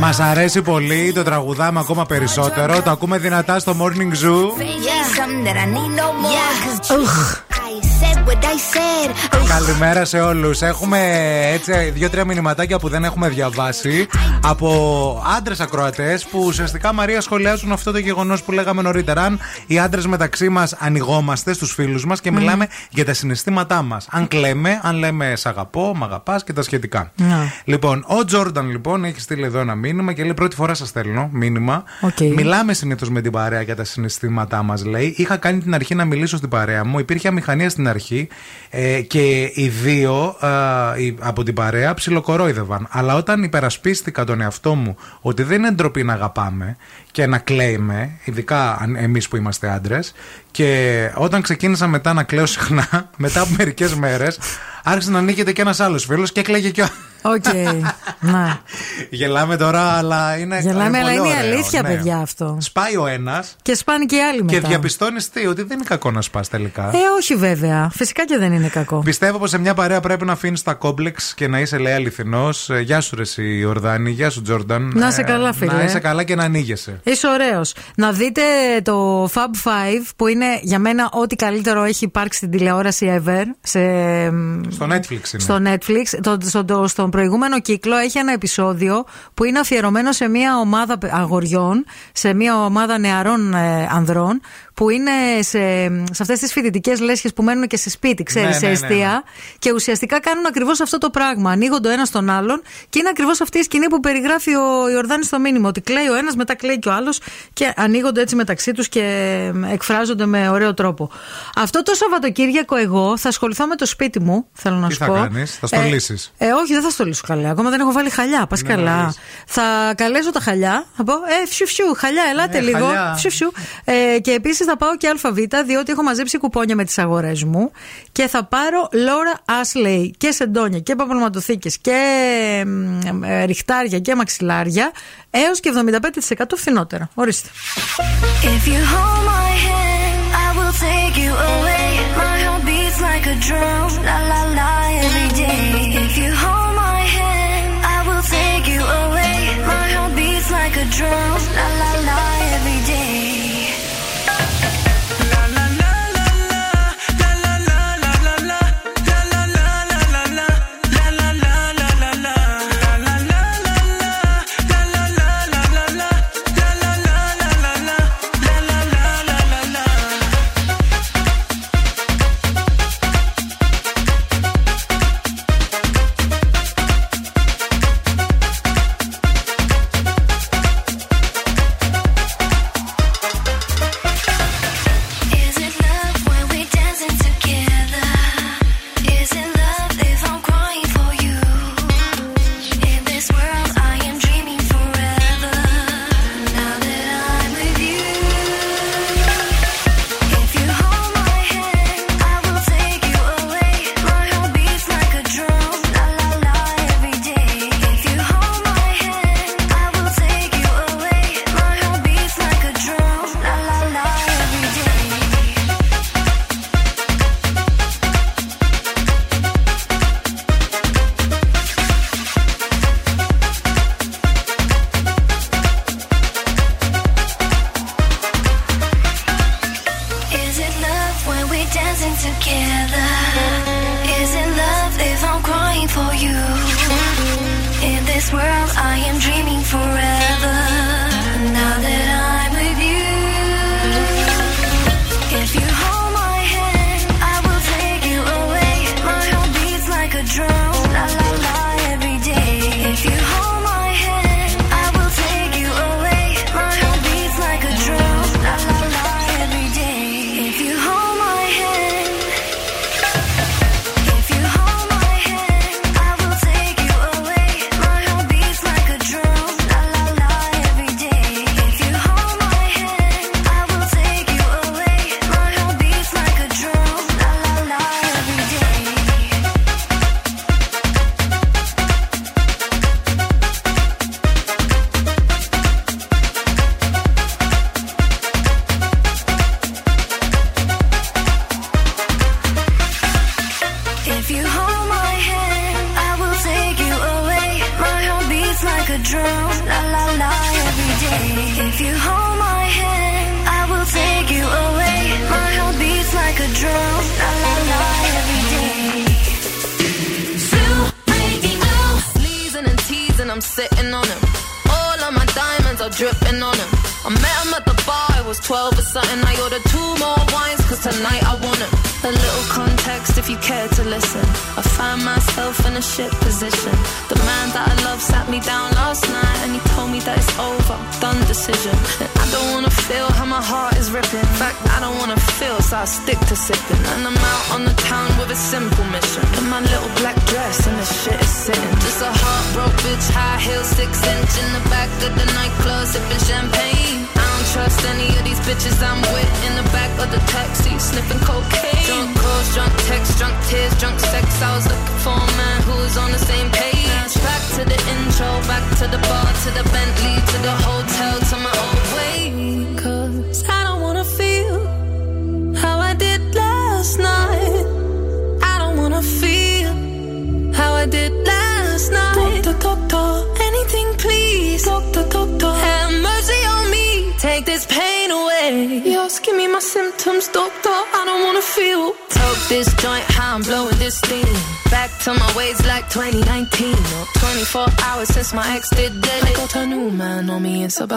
Μας αρέσει πολύ, το τραγουδάμε ακόμα περισσότερο. Το ακούμε δυνατά στο Morning Zoo. Yeah. Something that I need no more. Yeah. Ουχ. I said what I said. Καλημέρα σε όλους. Έχουμε έτσι δύο-τρία μηνυματάκια που δεν έχουμε διαβάσει από άντρες ακροατές που ουσιαστικά Μαρία σχολιάζουν αυτό το γεγονός που λέγαμε νωρίτερα. Αν οι άντρες μεταξύ μας ανοιγόμαστε στους φίλους μας και μιλάμε για τα συναισθήματά μας. Αν κλαίμε, αν λέμε Σ' αγαπώ, μ' αγαπάς και τα σχετικά. Ναι. Λοιπόν, ο Τζόρνταν λοιπόν έχει στείλει εδώ ένα μήνυμα και λέει: Πρώτη φορά σας στέλνω μήνυμα. Οκ. Μιλάμε συνήθως με την παρέα για τα συναισθήματά μας, λέει. Είχα κάνει την αρχή να μιλήσω στην παρέα μου. Υπήρχε αμηχανία στην αρχή ε, και οι δύο ε, οι- από την παρέα ψιλοκορόιδευαν. Αλλά όταν υπερασπίστηκα τον εαυτό μου ότι δεν είναι ντροπή να αγαπάμε και να κλαίμε, ειδικά εμείς που είμαστε άντρες, και όταν ξεκίνησα μετά να κλαίω συχνά, μετά από μερικές μέρες, άρχισε να ανοίγεται και ένας άλλος φίλος και έκλαιγε και ο. Οκ. Να. Γελάμε τώρα, αλλά είναι. Γελάμε, αλλά πολύ είναι ωραίο, αλήθεια, ναι. παιδιά, αυτό. Σπάει ο ένας Και σπάνε και οι άλλοι μετά. και διαπιστώνεις τι, ότι δεν είναι κακό να σπάς τελικά. Ε, όχι βέβαια. Φυσικά και δεν είναι κακό. Πιστεύω πως σε μια παρέα πρέπει να αφήνεις τα κόμπλεξ και να είσαι λέει αληθινός. Γεια σου, Ρε, εσύ, Ιορδάνη. Γεια σου, Τζόρνταν. Να είσαι Ε, καλά, φίλε. Να είσαι καλά και να ανοίγεσαι. Είσαι ωραίος. Να δείτε το Fab 5 που είναι για μένα ό,τι καλύτερο έχει υπάρξει στην τηλεόραση ever. Σε, Στο Netflix είναι. στο Netflix. Το, στο, το- στον προηγούμενο κύκλο έχει ένα επεισόδιο που είναι αφιερωμένο σε μια ομάδα παι- αγοριών, σε μια ομάδα νεαρών ε, ανδρών που είναι σε, σε αυτές τις φοιτητικές λέσχες που μένουν και σε σπίτι, ξέρεις, Ναι, σε ναι, ναι, εστία ναι. και ουσιαστικά κάνουν ακριβώς αυτό το πράγμα. Ανοίγονται ο ένας τον άλλον και είναι ακριβώς αυτή η σκηνή που περιγράφει ο Ιορδάνης στο μήνυμα. Ότι κλαίει ο ένας, μετά κλαίει και ο άλλος και ανοίγονται έτσι μεταξύ τους και εκφράζονται με ωραίο τρόπο. Αυτό το Σαββατοκύριακο εγώ θα ασχοληθώ με το σπίτι μου, θέλω να Τι σου θα πω. κάνεις, θα στολίσεις; Ε, όχι, δεν θα στολίσω χαλιά. Ακόμα δεν έχω βάλει χαλιά. Πας Ναι, καλά. νωρίς. Θα καλέσω τα χαλιά. Θα πω, Ε, φιου φιου, χαλιά, ελάτε Ναι, λίγο. χαλιά. Φιου φιου. Ε, και επίσης θα πάω και ΑΒ, διότι έχω μαζέψει κουπόνια με τις αγορές μου. Και θα πάρω Λόρα Ashley και σεντόνια και παπαλματοθήκες και μ, ε, ριχτάρια και μαξιλάρια έως και 75% φθηνότερα. Ορίστε. If you hold my hand, I will take you away. My heart beats like a drum, la la la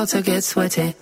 to get sweaty.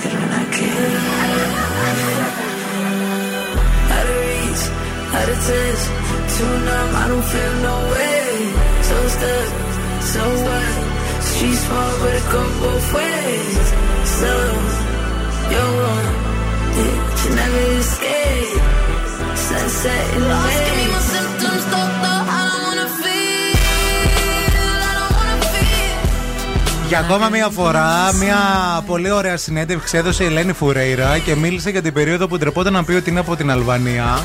Naked when I came. Out of reach, out of touch, too numb, I don't feel no way. So stuck, so what? Street smart, but it go both ways. So, you're one, yeah, you never escape. Sunset in the way. Για ακόμα μία φορά, μία πολύ ωραία συνέντευξη έδωσε η Ελένη Φουρέιρα και μίλησε για την περίοδο που ντρεπόταν να πει ότι είναι από την Αλβανία.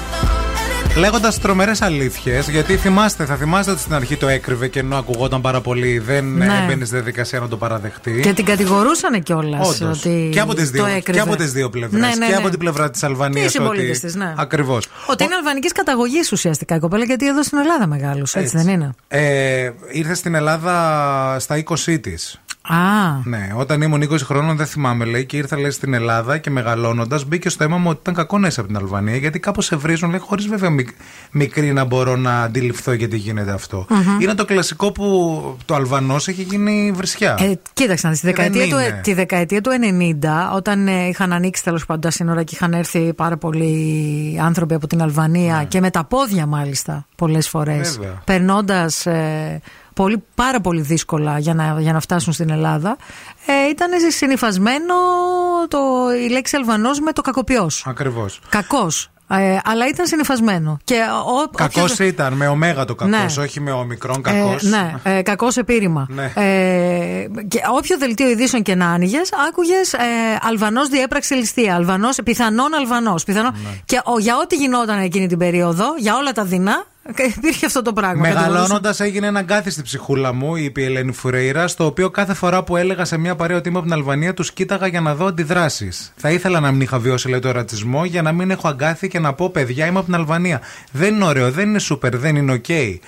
Λέγοντας τρομερές αλήθειες, γιατί θυμάστε, θα θυμάστε ότι στην αρχή το έκρυβε και ενώ ακουγόταν πάρα πολύ, δεν Ναι. ναι. έμπαινε στη διαδικασία να το παραδεχτεί. Και την κατηγορούσαν κιόλας. Όντως. Ότι Και από τις δύο, το έκρυβε. και από τις δύο πλευρές. Ναι, ναι, Και ναι. από την πλευρά της Αλβανία. Και οι συμπολίτες της, ναι. Ακριβώς. Ότι είναι αλβανικής καταγωγής ουσιαστικά η κοπέλα, γιατί εδώ στην Ελλάδα μεγάλωσε, έτσι, Έτσι. δεν είναι; Ε, ήρθε στην Ελλάδα στα 20 της. Α, Ναι, όταν ήμουν 20 χρόνων δεν θυμάμαι λέει και ήρθα λέει στην Ελλάδα και μεγαλώνοντας μπήκε στο αίμα μου ότι ήταν κακό να είσαι από την Αλβανία γιατί κάπως σε βρίζουν λέει χωρίς βέβαια μικ- μικρή να μπορώ να αντιληφθώ γιατί γίνεται αυτό. Μμμ. Είναι το κλασικό που το Αλβανός έχει γίνει βρισιά. Ε, κοίταξε, να δεις, τη Ε, δεν δεκαετία, του, είναι. τη δεκαετία του 90, όταν ε, είχαν ανοίξει τέλος πάντων τα σύνορα και είχαν έρθει πάρα πολλοί άνθρωποι από την Αλβανία και με τα πόδια μάλιστα πολλές φορές. Ναι. Βέβαια. Περνώντας ε, πολύ, πάρα πολύ δύσκολα για να, για να φτάσουν στην Ελλάδα, ε, ήταν συνυφασμένο το, η λέξη Αλβανός με το κακοποιός. Ακριβώς. Κακός. Ε, αλλά ήταν συνυφασμένο. Και ο, Κακός όποιος- ήταν, με ωμέγα το κακός, Ναι. όχι με ομικρόν κακός. ε, ναι, ε, κακός επίρρημα. Ναι. Ε, και όποιο δελτίο ειδήσεων και να άνοιγες, άκουγες ε, Αλβανός διέπραξε ληστεία. Αλβανός, πιθανόν Αλβανός. Πιθανόν... Ναι. Και ο, για ό,τι γινόταν εκείνη την περίοδο, για όλα τα δεινά, υπήρχε αυτό το πράγμα. Μεγαλώνοντας έγινε ένα αγκάθι στη ψυχούλα μου, είπε η Ελένη Φουρέιρα, στο οποίο κάθε φορά που έλεγα σε μια παρέα ότι είμαι από την Αλβανία, τους κοίταγα για να δω αντιδράσεις. Θα ήθελα να μην είχα βιώσει λέει, το ρατσισμό για να μην έχω αγκάθι και να πω παιδιά είμαι από την Αλβανία. Δεν είναι ωραίο, δεν είναι σούπερ, δεν είναι οκ. Ε,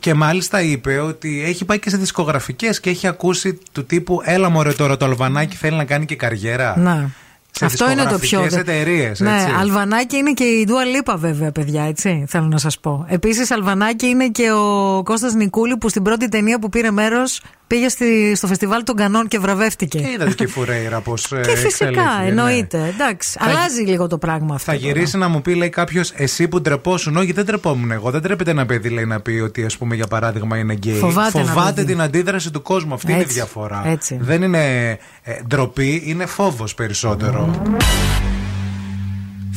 και μάλιστα είπε ότι έχει πάει και σε δισκογραφικές και έχει ακούσει του τύπου Έλα μωρέ τώρα το Αλβανάκι θέλει να κάνει και καριέρα. Να. Σε Αυτό είναι το πιο. δισκογραφικές εταιρείες, ναι, έτσι. Αλβανάκι είναι και η Ντούα Λίπα, βέβαια, παιδιά, έτσι. Θέλω να σας πω. Επίσης, Αλβανάκι είναι και ο Κώστας Νικούλη που στην πρώτη ταινία που πήρε μέρος πήγε στη, στο φεστιβάλ των Κανών και βραβεύτηκε. Και είδατε και η Φουρέιρα πώς. Και φυσικά, εννοείται. Εντάξει, αλλάζει λίγο το πράγμα αυτό. Θα τώρα. γυρίσει να μου πει, λέει κάποιος, εσύ που ντρεπόσουν. Όχι, δεν τρεπόμουν εγώ. Δεν τρέπεται ένα παιδί, λέει, να πει ότι, ας πούμε, για παράδειγμα, είναι γκέι. Φοβάται ένα παιδί. την αντίδραση του κόσμου. Αυτή είναι η Έτσι, διαφορά. έτσι. Δεν είναι ε, ντροπή, είναι φόβος περισσότερο.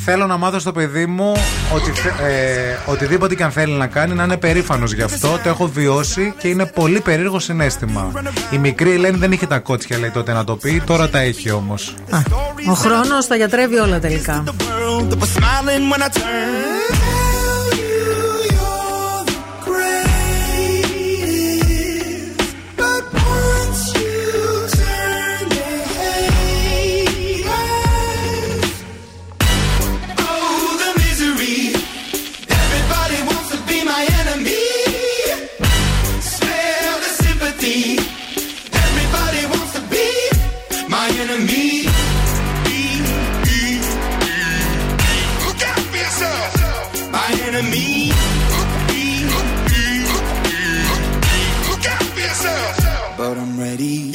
Θέλω να μάθω στο παιδί μου ότι θε- ε, οτιδήποτε και αν θέλει να κάνει να είναι περήφανος γι' αυτό. Το έχω βιώσει και είναι πολύ περίεργο συνέστημα. Η μικρή Ελένη δεν είχε τα κότσια, λέει τότε να το πει, τώρα τα έχει όμως. Ο χρόνος τα γιατρεύει όλα τελικά.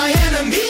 My enemy.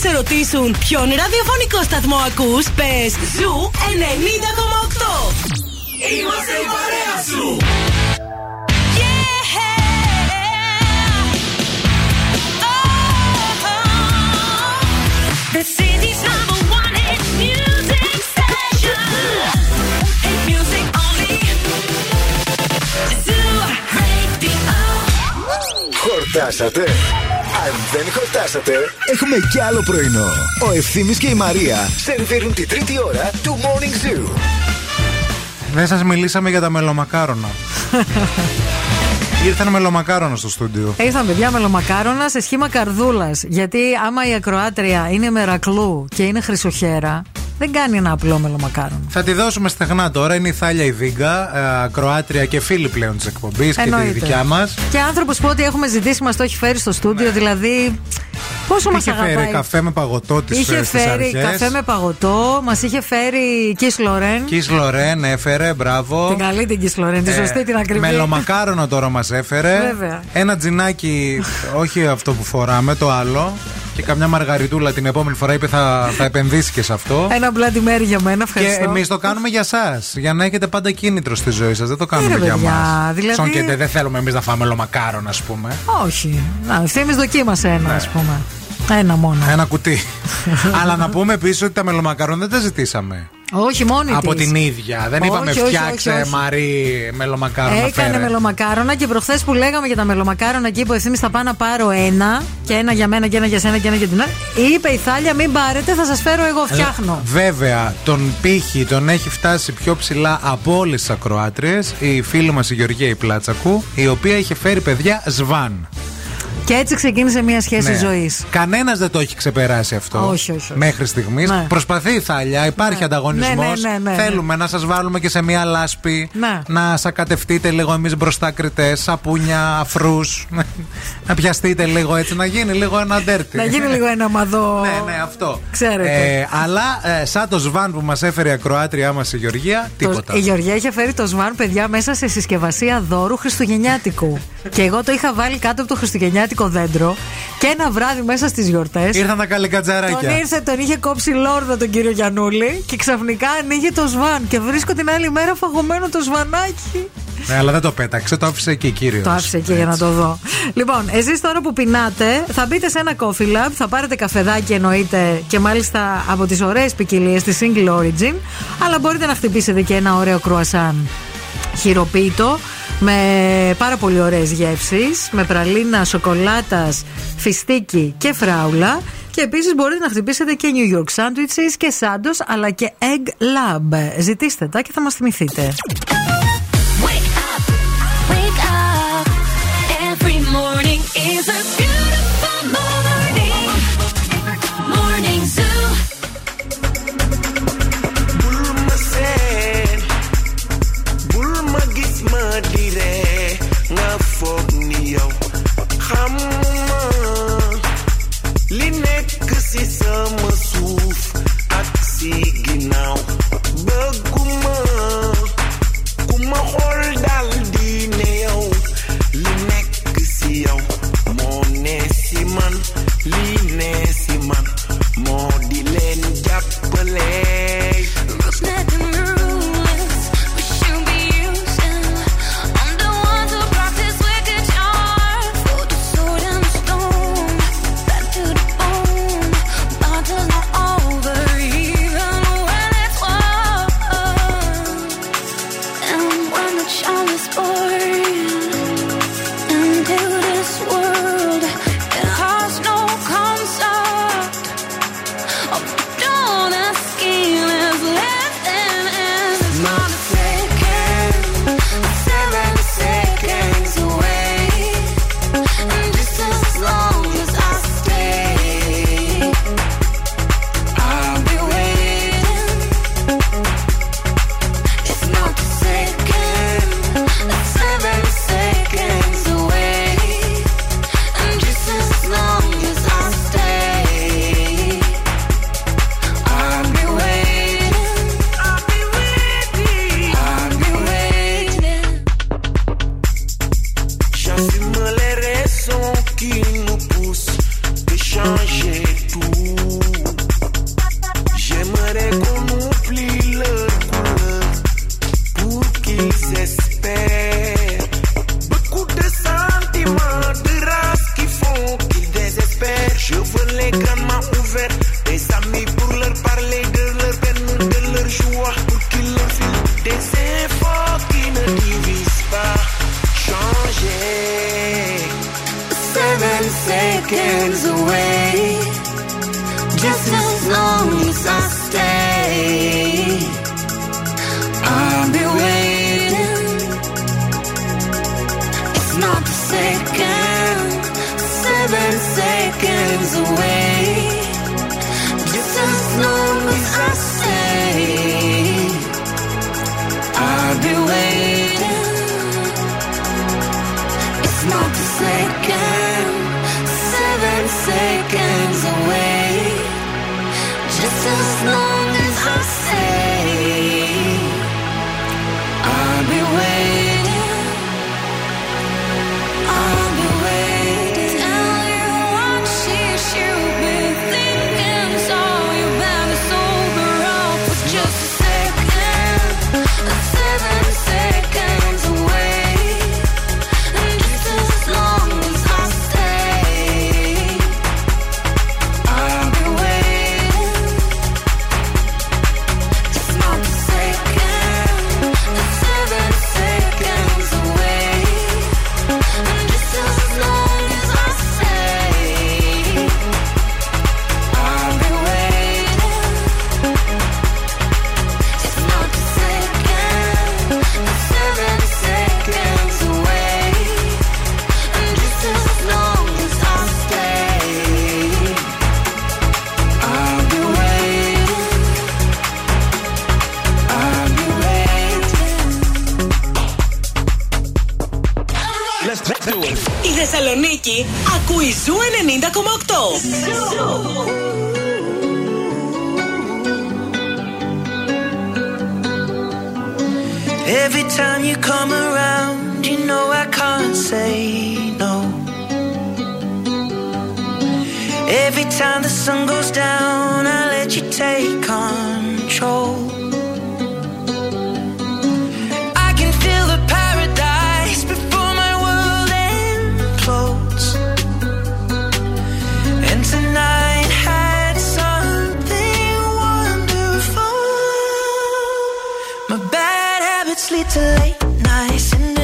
σε ρωτήσουν ποιον ραδιοφωνικό σταθμό ακούς, πες Zoo 90,8. Είμαστε η παρέα σου. The city's number one hit music station. Hit music only. Zoo Radio. Χορτάσατε. Αν δεν χορτάσατε, έχουμε κι άλλο πρωινό. Ο Ευθύμης και η Μαρία σερβίρουν τη τρίτη ώρα του Morning Zoo. Δεν σας μιλήσαμε για τα μελομακάρονα. Ήρθαν μελομακάρονα στο στούντιο. Ήρθαν παιδιά μελομακάρονα σε σχήμα καρδούλας. Γιατί άμα η ακροάτρια είναι μερακλού και είναι χρυσοχέρα, δεν κάνει ένα απλό μελομακάρονα. Θα τη δώσουμε στεγνά τώρα. Είναι η Θάλια η Βίγκα, ε, Κροάτρια και φίλη πλέον της εκπομπής και τη Εννοείται. δικιά μας. Και άνθρωπος που ό,τι έχουμε ζητήσει μας το έχει φέρει στο στούντιο, δηλαδή. Πόσο μας Είχε αγαπάει. φέρει καφέ με παγωτό της Είχε φέρει καφέ με παγωτό, μας είχε φέρει Kiss Λορέν. Κι Λορέν έφερε, μπράβο. Την καλή την Kiss Λορέν, τη Ε, σωστή την ακριβή. Μελομακάρονο τώρα μας έφερε. Βέβαια. Ένα τζινάκι, όχι αυτό που φοράμε, το άλλο. Και καμιά μαργαριτούλα την επόμενη φορά είπε θα, θα επενδύσει και σε αυτό. Ένα Bloody Mary για μένα, Και ευχαριστώ. εμείς το κάνουμε για εσά. Για να έχετε πάντα κίνητρο στη ζωή σας. Δεν το κάνουμε Ε, ρε, για παιδιά, μας. δηλαδή- και δεν θέλουμε εμείς να φάμε λομακάρον, ας πούμε. Όχι. Να, ευθύμη δοκίμασε ένα, Ναι. ας πούμε. Ένα μόνο. Ένα κουτί. Αλλά να πούμε επίσης ότι τα μελομακάρον δεν τα ζητήσαμε. Όχι, μόνη Από της. την ίδια. Δεν Όχι, είπαμε όχι, όχι, φτιάξε όχι. Μαρή μελομακάρονα. Έκανε φέρε. μελομακάρονα και προχθές που λέγαμε για τα μελομακάρονα εκεί που ευθύνη θα πάω να πάρω ένα και ένα για μένα και ένα για σένα και ένα για την άλλη. Είπε η Θάλια, μην πάρετε, θα σας φέρω εγώ, φτιάχνω. Ε, Βέβαια, τον πύχη τον έχει φτάσει πιο ψηλά από όλες τις ακροάτριες η φίλη μας η Γεωργία η Πλάτσακου, η οποία είχε φέρει παιδιά σβάν. Και έτσι ξεκίνησε μια σχέση Ναι. ζωής. Κανένας δεν το έχει ξεπεράσει αυτό. Όχι, όχι, όχι. Μέχρι στιγμής. Ναι. Προσπαθεί η Θάλια, υπάρχει ανταγωνισμός. Ναι, ναι, ναι, ναι, Θέλουμε να σας βάλουμε και σε μια λάσπη. Ναι. Να σακατευτείτε λίγο εμείς μπροστά κριτές, σαπούνια, αφρούς. να πιαστείτε λίγο έτσι, να γίνει λίγο ένα ντέρτι. Να γίνει λίγο ένα μαδό. Ναι, ναι, αυτό. Ξέρετε. Ε, αλλά ε, σαν το σβάν που μας έφερε η ακροάτριά μας η Γεωργία, τίποτα. Το- η Γεωργία είχε φέρει το σβάν, παιδιά, μέσα σε συσκευασία δώρου Χριστουγεννιάτικου. και εγώ το είχα βάλει κάτω από το Χριστουγεννιάτικο δέντρο και ένα βράδυ μέσα στις γιορτές. Ήρθαν τα καλικατζαράκια. Τον ήρθε, τον είχε κόψει λόρδα τον κύριο Γιανούλη και ξαφνικά ανοίγει το σβάν. Και βρίσκω την άλλη μέρα φαγωμένο το σβανάκι. Ναι, αλλά δεν το πέταξε, το άφησε εκεί κύριος. Το άφησε εκεί για να το δω. Λοιπόν, εσείς τώρα που πεινάτε, θα μπείτε σε ένα coffee lab, θα πάρετε καφεδάκι εννοείται και μάλιστα από τις ωραίες ποικιλίες της Single Origin, αλλά μπορείτε να χτυπήσετε και ένα ωραίο κρουασάν χειροποίητο με πάρα πολύ ωραίες γεύσεις με πραλίνα, σοκολάτας, φιστίκι και φράουλα. Και επίσης μπορείτε να χτυπήσετε και New York sandwiches και σάντος αλλά και Egg Lab. Ζητήστε τα και θα μας θυμηθείτε. Wake up. Every morning is a sleep till late nights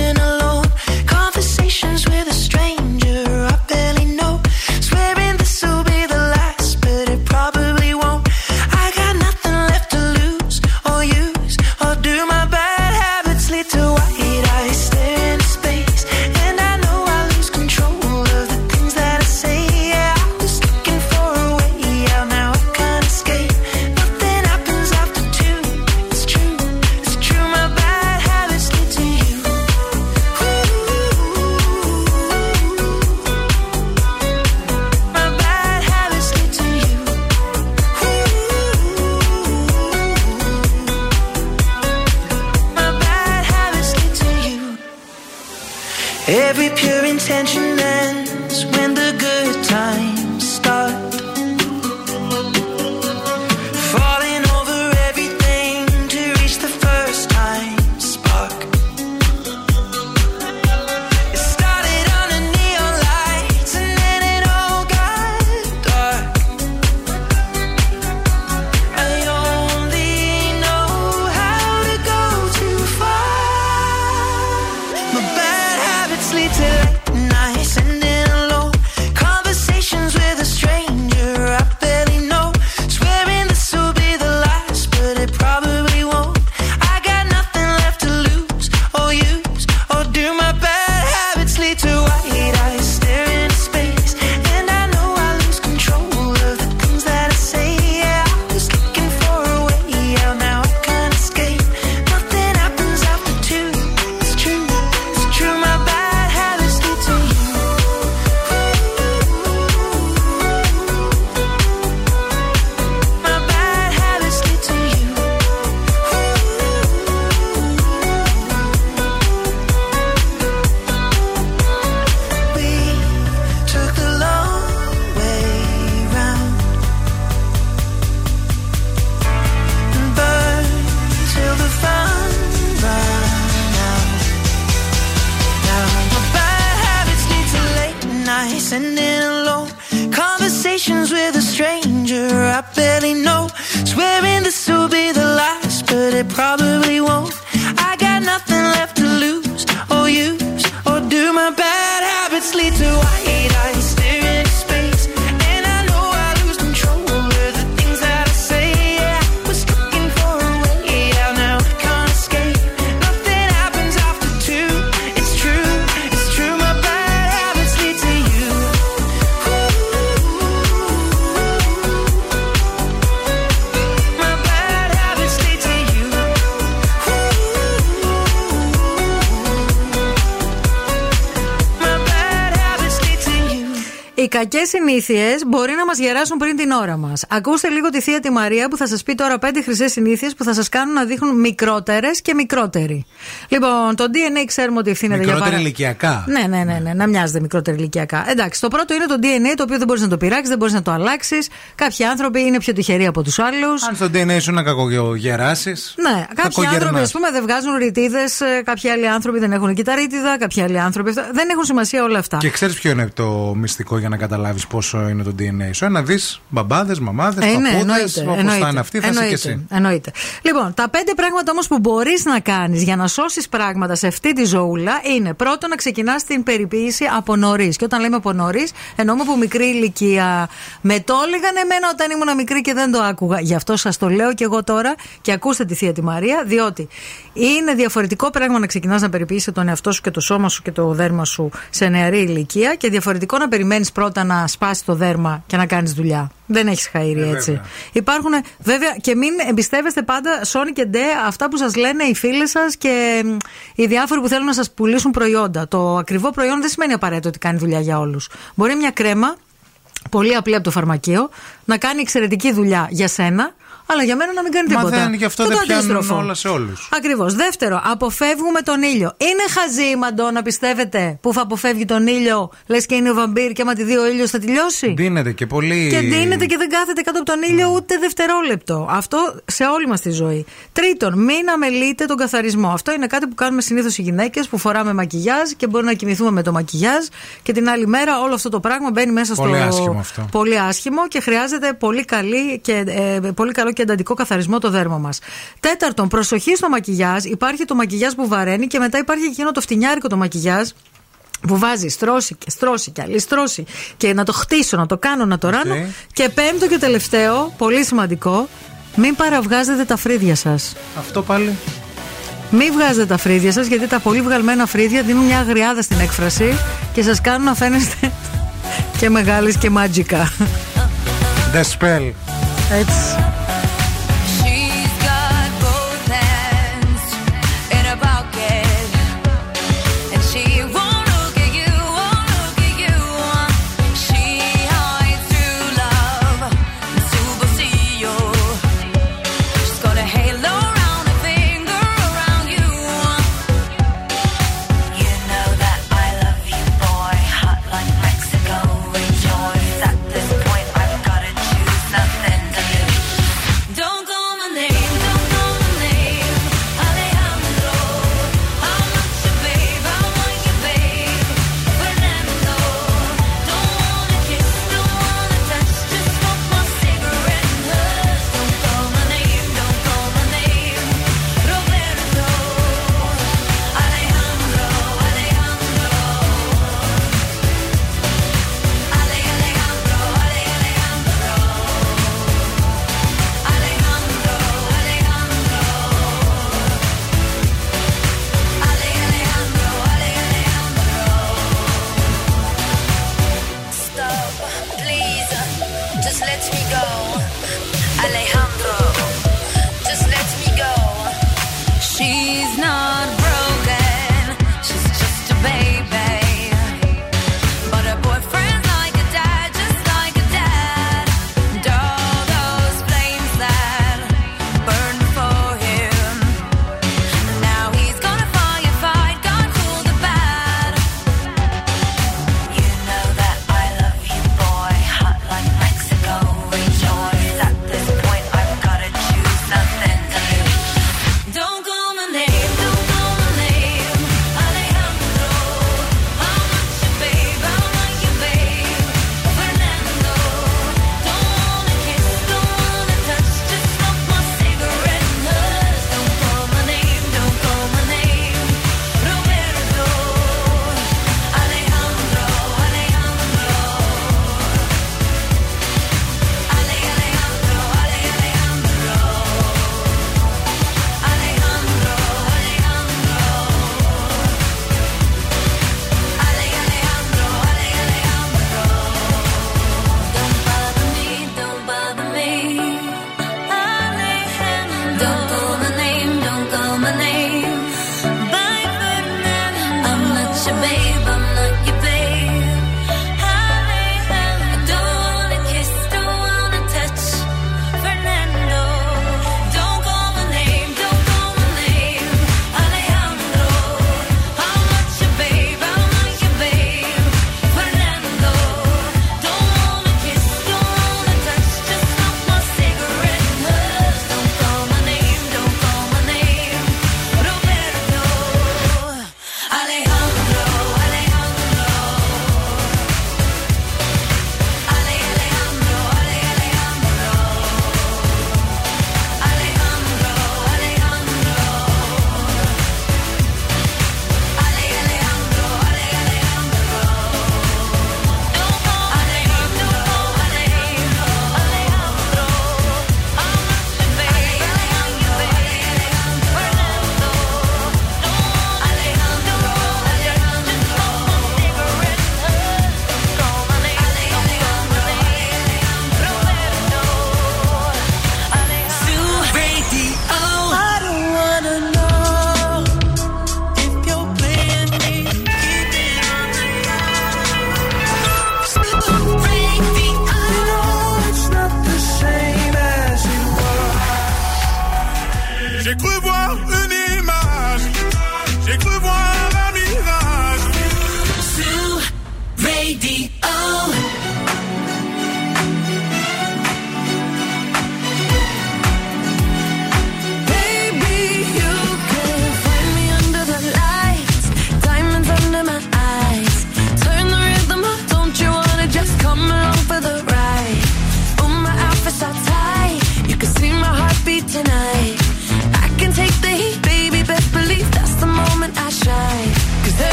συνήθειε μπορεί να μας γεράσουν πριν την ώρα μας. Ακούστε λίγο τη θεία τη Μαρία που θα σας πει τώρα πέντε χρυσές συνήθειες που θα σας κάνουν να δείχνουν μικρότερες και μικρότεροι. Λοιπόν, το DNA ξέρουμε ότι ευθύνεται για Μικρότερα πάρα... ηλικιακά. Ναι, ναι, ναι, ναι, να μοιάζεται μικρότερα ηλικιακά. Εντάξει, το πρώτο είναι το DNA, το οποίο δεν μπορείς να το πειράξεις, δεν μπορείς να το αλλάξεις. Κάποιοι άνθρωποι είναι πιο τυχεροί από τους άλλους. Αν στο DNA σου να κακογεράσει. Ναι, κάποιοι άνθρωποι, ας πούμε, δεν βγάζουν ρητίδες, κάποιοι άλλοι άνθρωποι δεν έχουν κυταρίτιδα, κάποιοι άλλοι άνθρωποι. Δεν έχουν σημασία όλα αυτά. Και ξέρεις ποιο είναι το μυστικό για να καταλάβεις πόσο είναι το DNA σου; Ένα δεις μπαμπάδες, μαμάδες, Ε, ναι, παππούδες. εννοείται, Όπως θα εννοείται, είναι αυτοί, θα είσαι και εσύ. εννοείται. Λοιπόν, τα πέντε πράγματα όμως που μπορείς να κάνεις για να σώσεις πράγματα σε αυτή τη ζωούλα είναι πρώτον να ξεκινάς την περιποίηση από νωρίς. Και όταν λέμε από νωρίς, εννοούμε από μικρή ηλικία. Με το έλεγαν εμένα όταν ήμουν μικρή και δεν το άκουγα. Γι' αυτό σας το λέω και εγώ τώρα και ακούστε τη θεία τη Μαρία, διότι είναι διαφορετικό πράγμα να ξεκινάς να περιποιήσει τον εαυτό σου και το σώμα σου και το δέρμα σου σε νεαρή ηλικία και διαφορετικό να περιμένεις πρώτα πρώτα να σπάσει το δέρμα και να κάνεις δουλειά. Δεν έχεις χαΐρι Ε, έτσι. βέβαια. Υπάρχουν, βέβαια, και μην εμπιστεύεστε πάντα Sony και Ντε αυτά που σας λένε οι φίλες σας και μ, οι διάφοροι που θέλουν να σας πουλήσουν προϊόντα. Το ακριβό προϊόν δεν σημαίνει απαραίτητο ότι κάνει δουλειά για όλους. Μπορεί μια κρέμα, πολύ απλή από το φαρμακείο, να κάνει εξαιρετική δουλειά για σένα, αλλά για μένα να μην κάνει Μα τίποτα. δεν, γι' αυτό Και δεν το πιάνουν αντίστροφο. όλα σε όλους. Ακριβώς. Δεύτερο, αποφεύγουμε τον ήλιο. Είναι χαζή η Μαντό να πιστεύετε που θα αποφεύγει τον ήλιο, λες και είναι ο βαμπύρ και άμα τη δει ο ήλιος θα τελειώσει. Δίνεται και πολύ. Και ντύνεται και δεν κάθεται κάτω από τον ήλιο ούτε δευτερόλεπτο. Αυτό σε όλη μας τη ζωή. Τρίτον, μην αμελείτε τον καθαρισμό. Αυτό είναι κάτι που κάνουμε συνήθως οι γυναίκες που φοράμε μακιγιάζ και μπορούμε να κοιμηθούμε με το μακιγιάζ και την άλλη μέρα όλο αυτό το πράγμα μπαίνει μέσα Πολύ στο. άσχημο αυτό. Πολύ άσχημο και χρειάζεται πολύ, καλή και, ε, πολύ καλό και εντατικό καθαρισμό το δέρμα μας. Τέταρτον, προσοχή στο μακιγιάζ. Υπάρχει το μακιγιάζ που βαραίνει και μετά υπάρχει εκείνο το φτηνιάρικο το μακιγιάζ που βάζει στρώση και στρώση και άλλη στρώση και να το χτίσω, να το κάνω, να το ράνω. Και πέμπτο και τελευταίο, πολύ σημαντικό, μην παραβγάζετε τα φρύδια σας. Αυτό πάλι. Μην βγάζετε τα φρύδια σας γιατί τα πολύ βγαλμένα φρύδια δίνουν μια αγριάδα στην έκφραση και σας κάνουν να φαίνεστε και μεγάλες και μάτζικα. The spell. Έτσι.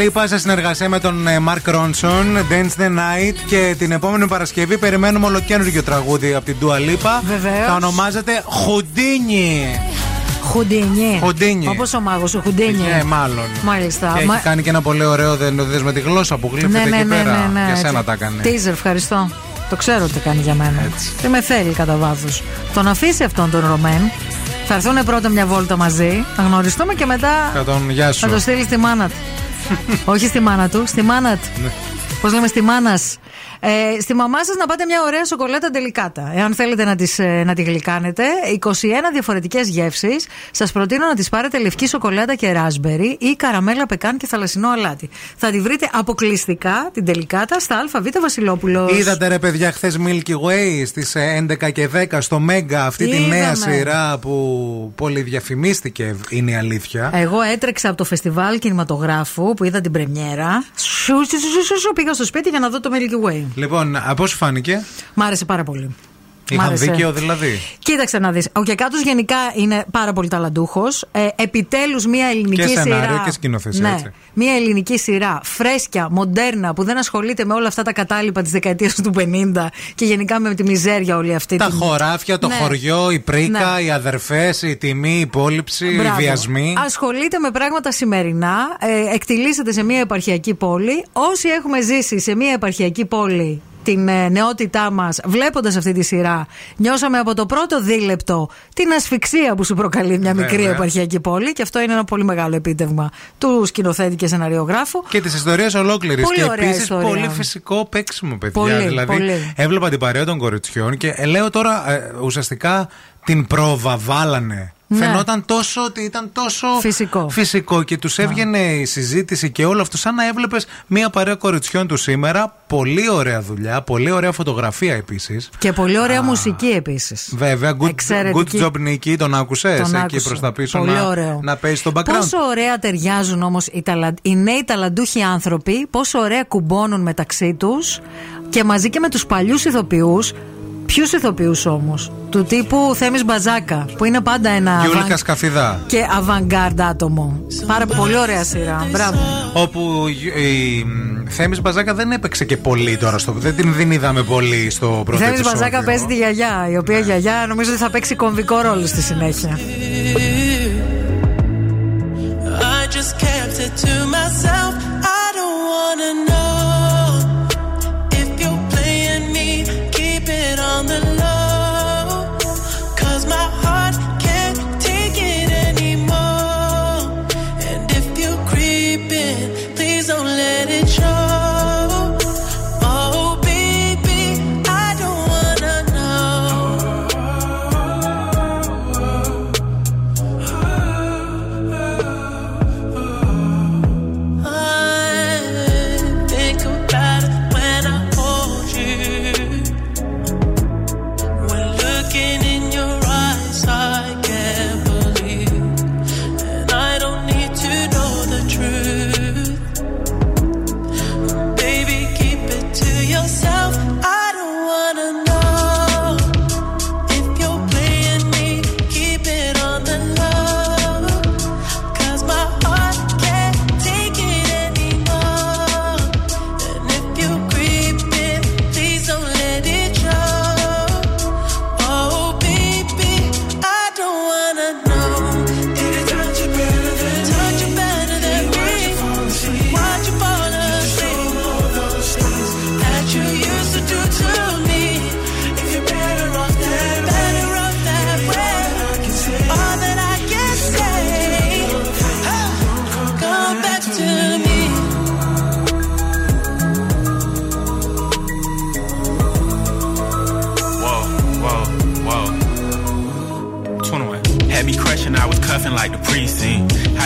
Dance. Dua Lipa σε συνεργασία με τον ε, Mark Ronson, Dance the Night και την επόμενη Παρασκευή περιμένουμε ολοκένουργιο τραγούδι από την Dua Lipa. Βεβαίως. Θα ονομάζεται Houdini. Χουντίνι. Χουντίνι. Όπω ο μάγος, ο Χουντίνι. Ε, μάλλον. Μάλιστα. Και Μα- έχει κάνει και ένα πολύ ωραίο δες με τη γλώσσα που γλύφεται ναι, ναι, εκεί ναι, πέρα. ναι, ναι, Για έτσι. σένα τα έκανε. Teaser, ευχαριστώ. Το ξέρω ότι κάνει για μένα. Δεν με θέλει κατά βάθος. Τον αφήσει αυτόν τον Ρωμέν. Θα έρθουν πρώτα μια βόλτα μαζί. Θα γνωριστούμε και μετά. Θα τον γεια σου. Θα το στείλεις στη μάνα του. Όχι στη μάνα του, στη μάνα του. Ναι. Πώς λέμε, στη μάνας. Ε, στη μαμά σας να πάτε μια ωραία σοκολάτα τελικάτα. Εάν θέλετε να, τις, ε, να τη γλυκάνετε, 21 διαφορετικές γεύσεις. Σας προτείνω να τις πάρετε λευκή σοκολάτα και ράσμπερι ή καραμέλα πεκάν και θαλασσινό αλάτι. Θα τη βρείτε αποκλειστικά την τελικάτα στα ΑΒ Βασιλόπουλος. Είδατε ρε παιδιά χθες Milky Way στις ε, 11 και 10 στο Mega αυτή τη νέα Είδαμε. σειρά που πολυδιαφημίστηκε είναι η αλήθεια. Εγώ έτρεξα από το φεστιβάλ κινηματογράφου που είδα την πρεμιέρα. Σου, σου, σου, σου, σου, σου, πήγα στο σπίτι για να δω το Milky Way. Λοιπόν, από σου φάνηκε. Μ' άρεσε πάρα πολύ. Μ' Είχαν άρεσε. δίκαιο δηλαδή. Κοίταξε να δεις. Ο Κεκάτο γενικά είναι πάρα πολύ ταλαντούχος. Ε, Επιτέλους, μια ελληνική Και σενάριο σειρά. και σκηνοθεσία, Ναι, έτσι. μια ελληνική σειρά φρέσκια, μοντέρνα, που δεν ασχολείται με όλα αυτά τα κατάλοιπα της δεκαετίας του 50 και γενικά με τη μιζέρια όλη αυτή. Τα την- χωράφια, το Ναι. χωριό, η πρίκα, Ναι. οι αδερφές, η τιμή, η υπόλοιψη, οι Μπράβο. βιασμοί. Ασχολείται με πράγματα σημερινά. Ε, εκτιλήσεται σε μια επαρχιακή πόλη. Όσοι έχουμε ζήσει σε μια επαρχιακή πόλη την ε, νεότητά μας, βλέποντας αυτή τη σειρά, νιώσαμε από το πρώτο δίλεπτο την ασφυξία που σου προκαλεί μια μικρή Βέβαια. επαρχιακή πόλη. Και αυτό είναι ένα πολύ μεγάλο επίτευγμα του σκηνοθέτη και σεναριογράφου. Και της ιστορίας ολόκληρης. Πολύ Και ωραία επίσης ιστορία. πολύ φυσικό παίξιμο, παιδιά. Πολύ, δηλαδή, πολύ. έβλεπα την παρέα των κοριτσιών και ε, λέω τώρα ε, ουσιαστικά την προβαβάλανε. Ναι. Φαινόταν τόσο ότι ήταν τόσο Φυσικό. φυσικό και τους έβγαινε η συζήτηση και όλο αυτό σαν να έβλεπες μία παρέα κοριτσιών του σήμερα. Πολύ ωραία δουλειά, πολύ ωραία φωτογραφία επίσης. Και πολύ ωραία μουσική επίσης. Βέβαια, good, Εξαιρετική. good job Νίκη, τον άκουσες Τον εκεί άκουσα. προς τα πίσω Πολύ να, ωραίο. να παίζεις τον background; Πόσο ωραία ταιριάζουν όμως οι, ταλα... οι νέοι ταλαντούχοι άνθρωποι, πόσο ωραία κουμπώνουν μεταξύ τους και μαζί και με τους παλιούς ηθοποιούς. Ποιους ηθοποιούς όμως, του τύπου Θέμης Μπαζάκα, που είναι πάντα ένα. Γιούλικα avant- Σκαφιδά. Και avant-garde άτομο. Πάρα πολύ ωραία σειρά. Μπράβο. Όπου η, η Θέμης Μπαζάκα δεν έπαιξε και πολύ τώρα στο. Δεν την δεν είδαμε πολύ στο πρώτο Θέμης επεισόδιο. Μπαζάκα παίζει τη γιαγιά, η οποία γιαγιά νομίζω ότι θα παίξει κομβικό ρόλο στη συνέχεια. I just kept it to myself. I don't wanna know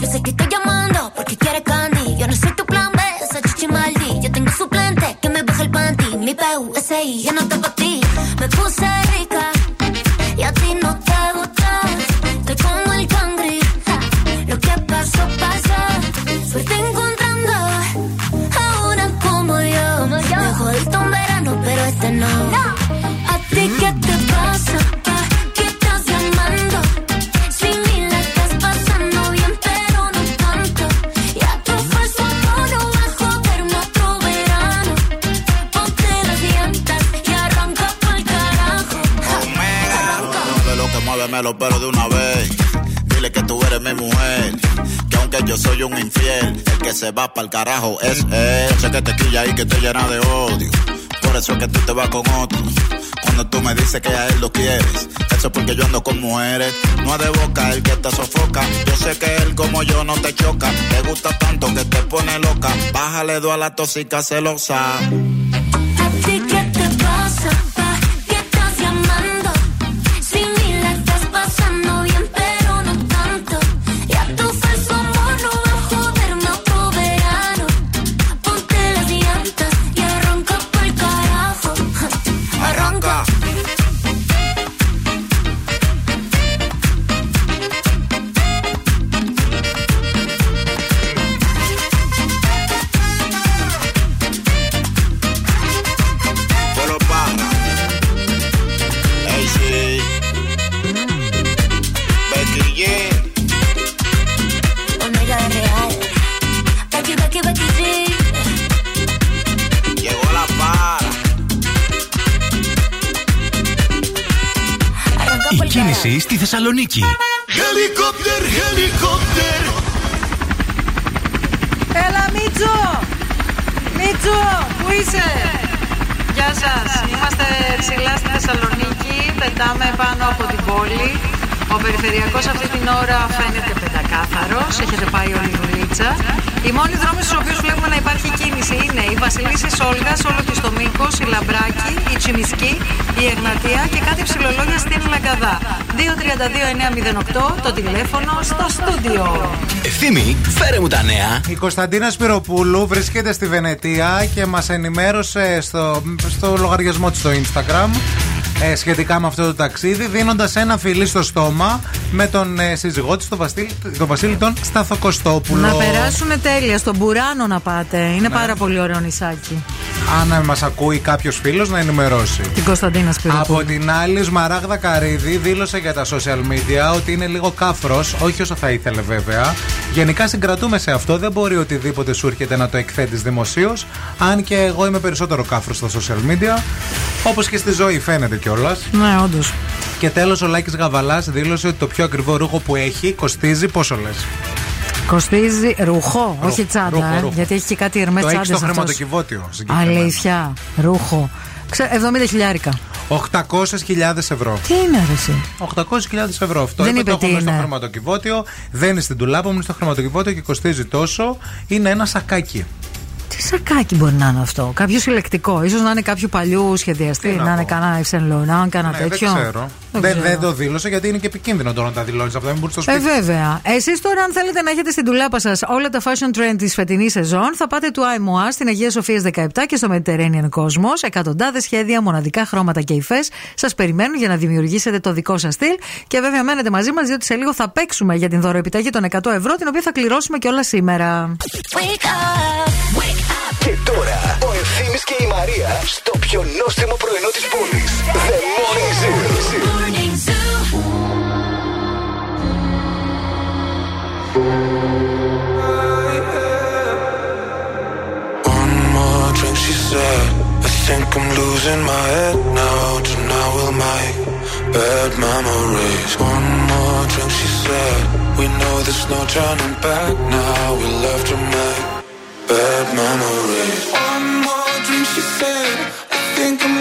Yo sé que estoy llamando porque quieres candy. Yo no soy tu plan B, esa chichi maldi. Yo tengo suplente que me baja el panty. Mi PUSI, ya no está para ti. Me puse rica lo que muéveme los pelos de una vez. Dile que tú eres mi mujer. Que aunque yo soy un infiel, el que se va para el carajo es él. Sé que te quilla y que te llena de odio. Por eso es que tú te vas con otro. Cuando tú me dices que a él lo quieres, eso es porque yo ando con mujeres. No es de boca el que te sofoca. Yo sé que él como yo no te choca. Te gusta tanto que te pone loca. Bájale dos a la tóxica celosa. Θεσσαλονίκη. Helicopter, helicopter. Έλα, Μίτσο! Μίτσο, πού είσαι; Γεια σας, είμαστε ψηλά στη Θεσσαλονίκη, πετάμε πάνω από την πόλη. Ο περιφερειακός αυτή την ώρα φαίνεται πεντακάθαρος. Έχετε πάει όλη η δουλίτσα. Οι μόνοι δρόμοι στους οποίους βλέπουμε να υπάρχει κίνηση είναι η Βασιλίση Όλγας, όλο τη το μήκο, η Λαμπράκη, η Τσιμισκή, η Εγνατία και κάτι ψηλολόγια στην Λαγκαδά. 232-908 το τηλέφωνο στο στούντιο. Ευθύμη, φέρε μου τα νέα. Η Κωνσταντίνα Σπυροπούλου βρίσκεται στη Βενετία και μας ενημέρωσε στο, στο λογαριασμό της στο Instagram ε, σχετικά με αυτό το ταξίδι, δίνοντας ένα φιλί στο στόμα με τον ε, σύζυγό της, τον Βασίλη, τον Βασίλη τον Σταθοκοστόπουλο. Να περάσουν τέλεια, στον Μπουράνο να πάτε. Είναι πάρα πολύ ωραίο νησάκι. Αν ε, μας ακούει κάποιος φίλος να ενημερώσει. Την Κωνσταντίνα Σπυροπούλου. Από την άλλη, η Σμαράγδα Καρίδη δήλωσε για τα social media ότι είναι λίγο κάφρος, όχι όσο θα ήθελε βέβαια. Γενικά συγκρατούμε σε αυτό, δεν μπορεί οτιδήποτε σου έρχεται να το εκθέτεις δημοσίως. Αν και εγώ είμαι περισσότερο κάφρος στα social media. Όπως και στη ζωή φαίνεται κιόλας. Ναι, όντως. Και τέλος, ο Λάκης Γαβαλάς δήλωσε ότι το πιο ακριβό ρούχο που έχει κοστίζει πόσο λες; Κοστίζει ρούχο, όχι τσάντα. ρούχο, ε, ρούχο. Γιατί έχει και κάτι ερμέ Το έχεις τσάντες. στο χρηματοκιβώτιο. συγκεκριμένα. Αλήθεια. Ρούχο. Ξέ, 70 χιλιάρικα. 800.000 ευρώ. Τι είναι ρε εσύ; 800.000 ευρώ. Αυτό Δεν είπε, είπε το τι έχουμε στο είναι. χρηματοκιβώτιο. Δεν είναι στην τουλάπα μου, είναι στο χρηματοκιβώτιο και κοστίζει τόσο. Είναι ένα σακάκι. Τι σακάκι μπορεί να είναι αυτό; Κάποιο συλλεκτικό. σω να είναι κάποιο παλιού σχεδιαστή. Τι να Να είναι πω. κανένα Ευσεν Λοράν, κανένα Ναι, τέτοιο. δεν ξέρω. Δεν Δεν, ξέρω. δεν το δήλωσε γιατί είναι και επικίνδυνο τώρα να τα δηλώνεις αυτά. Δεν μπορείς στο σπίτι. Ε, βέβαια. Εσείς τώρα, αν θέλετε να έχετε στην τουλάπα σας όλα τα fashion trend της φετινής σεζόν, θα πάτε του IMOA στην Αγία Σοφία 17 και στο Mediterranean Cosmos. Εκατοντάδες σχέδια, μοναδικά χρώματα και υφές σας περιμένουν για να δημιουργήσετε το δικό σας στυλ. Και βέβαια, μένετε μαζί μας, διότι σε λίγο θα παίξουμε για την δωροεπιταγή των 100 ευρώ, την οποία θα κληρώσουμε και όλα σήμερα. Και τώρα ο Ευθύμης και η Μαρία στο πιο νόστιμο πρωινό της πόλης. The Morning Zoo. Drink. I think I'm losing my head now. Tonight we'll make bad memories. One more drink, she said. We know there's no turning back now. We love to make bad memories. One more drink, she said. I think I'm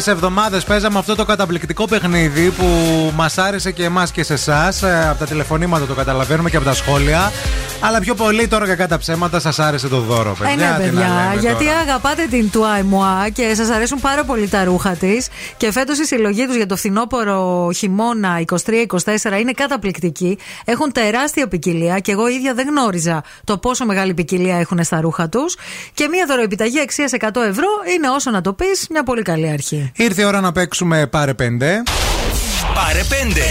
τέσσερι εβδομάδες παίζαμε αυτό το καταπληκτικό παιχνίδι που μας άρεσε και εμάς και σε εσάς. Από τα τηλεφωνήματα το καταλαβαίνουμε και από τα σχόλια. Αλλά πιο πολύ τώρα κακά τα ψέματα σας άρεσε το δώρο, παιδιά. Ε, ναι, τι να παιδιά, λέμε γιατί τώρα. αγαπάτε την Τουάι Μουά και σας αρέσουν πάρα πολύ τα ρούχα της. Και φέτος η συλλογή τους για το φθινόπωρο χειμώνα 23-24 είναι καταπληκτική. Έχουν τεράστια ποικιλία και εγώ ίδια δεν γνώριζα το πόσο μεγάλη ποικιλία έχουν στα ρούχα τους. Και μία δωροεπιταγή αξίας 100 ευρώ είναι όσο να το πεις, μια πολύ καλή αρχή. Ήρθε η ώρα να παίξουμε πάρε πέντε. Πάρε πέντε.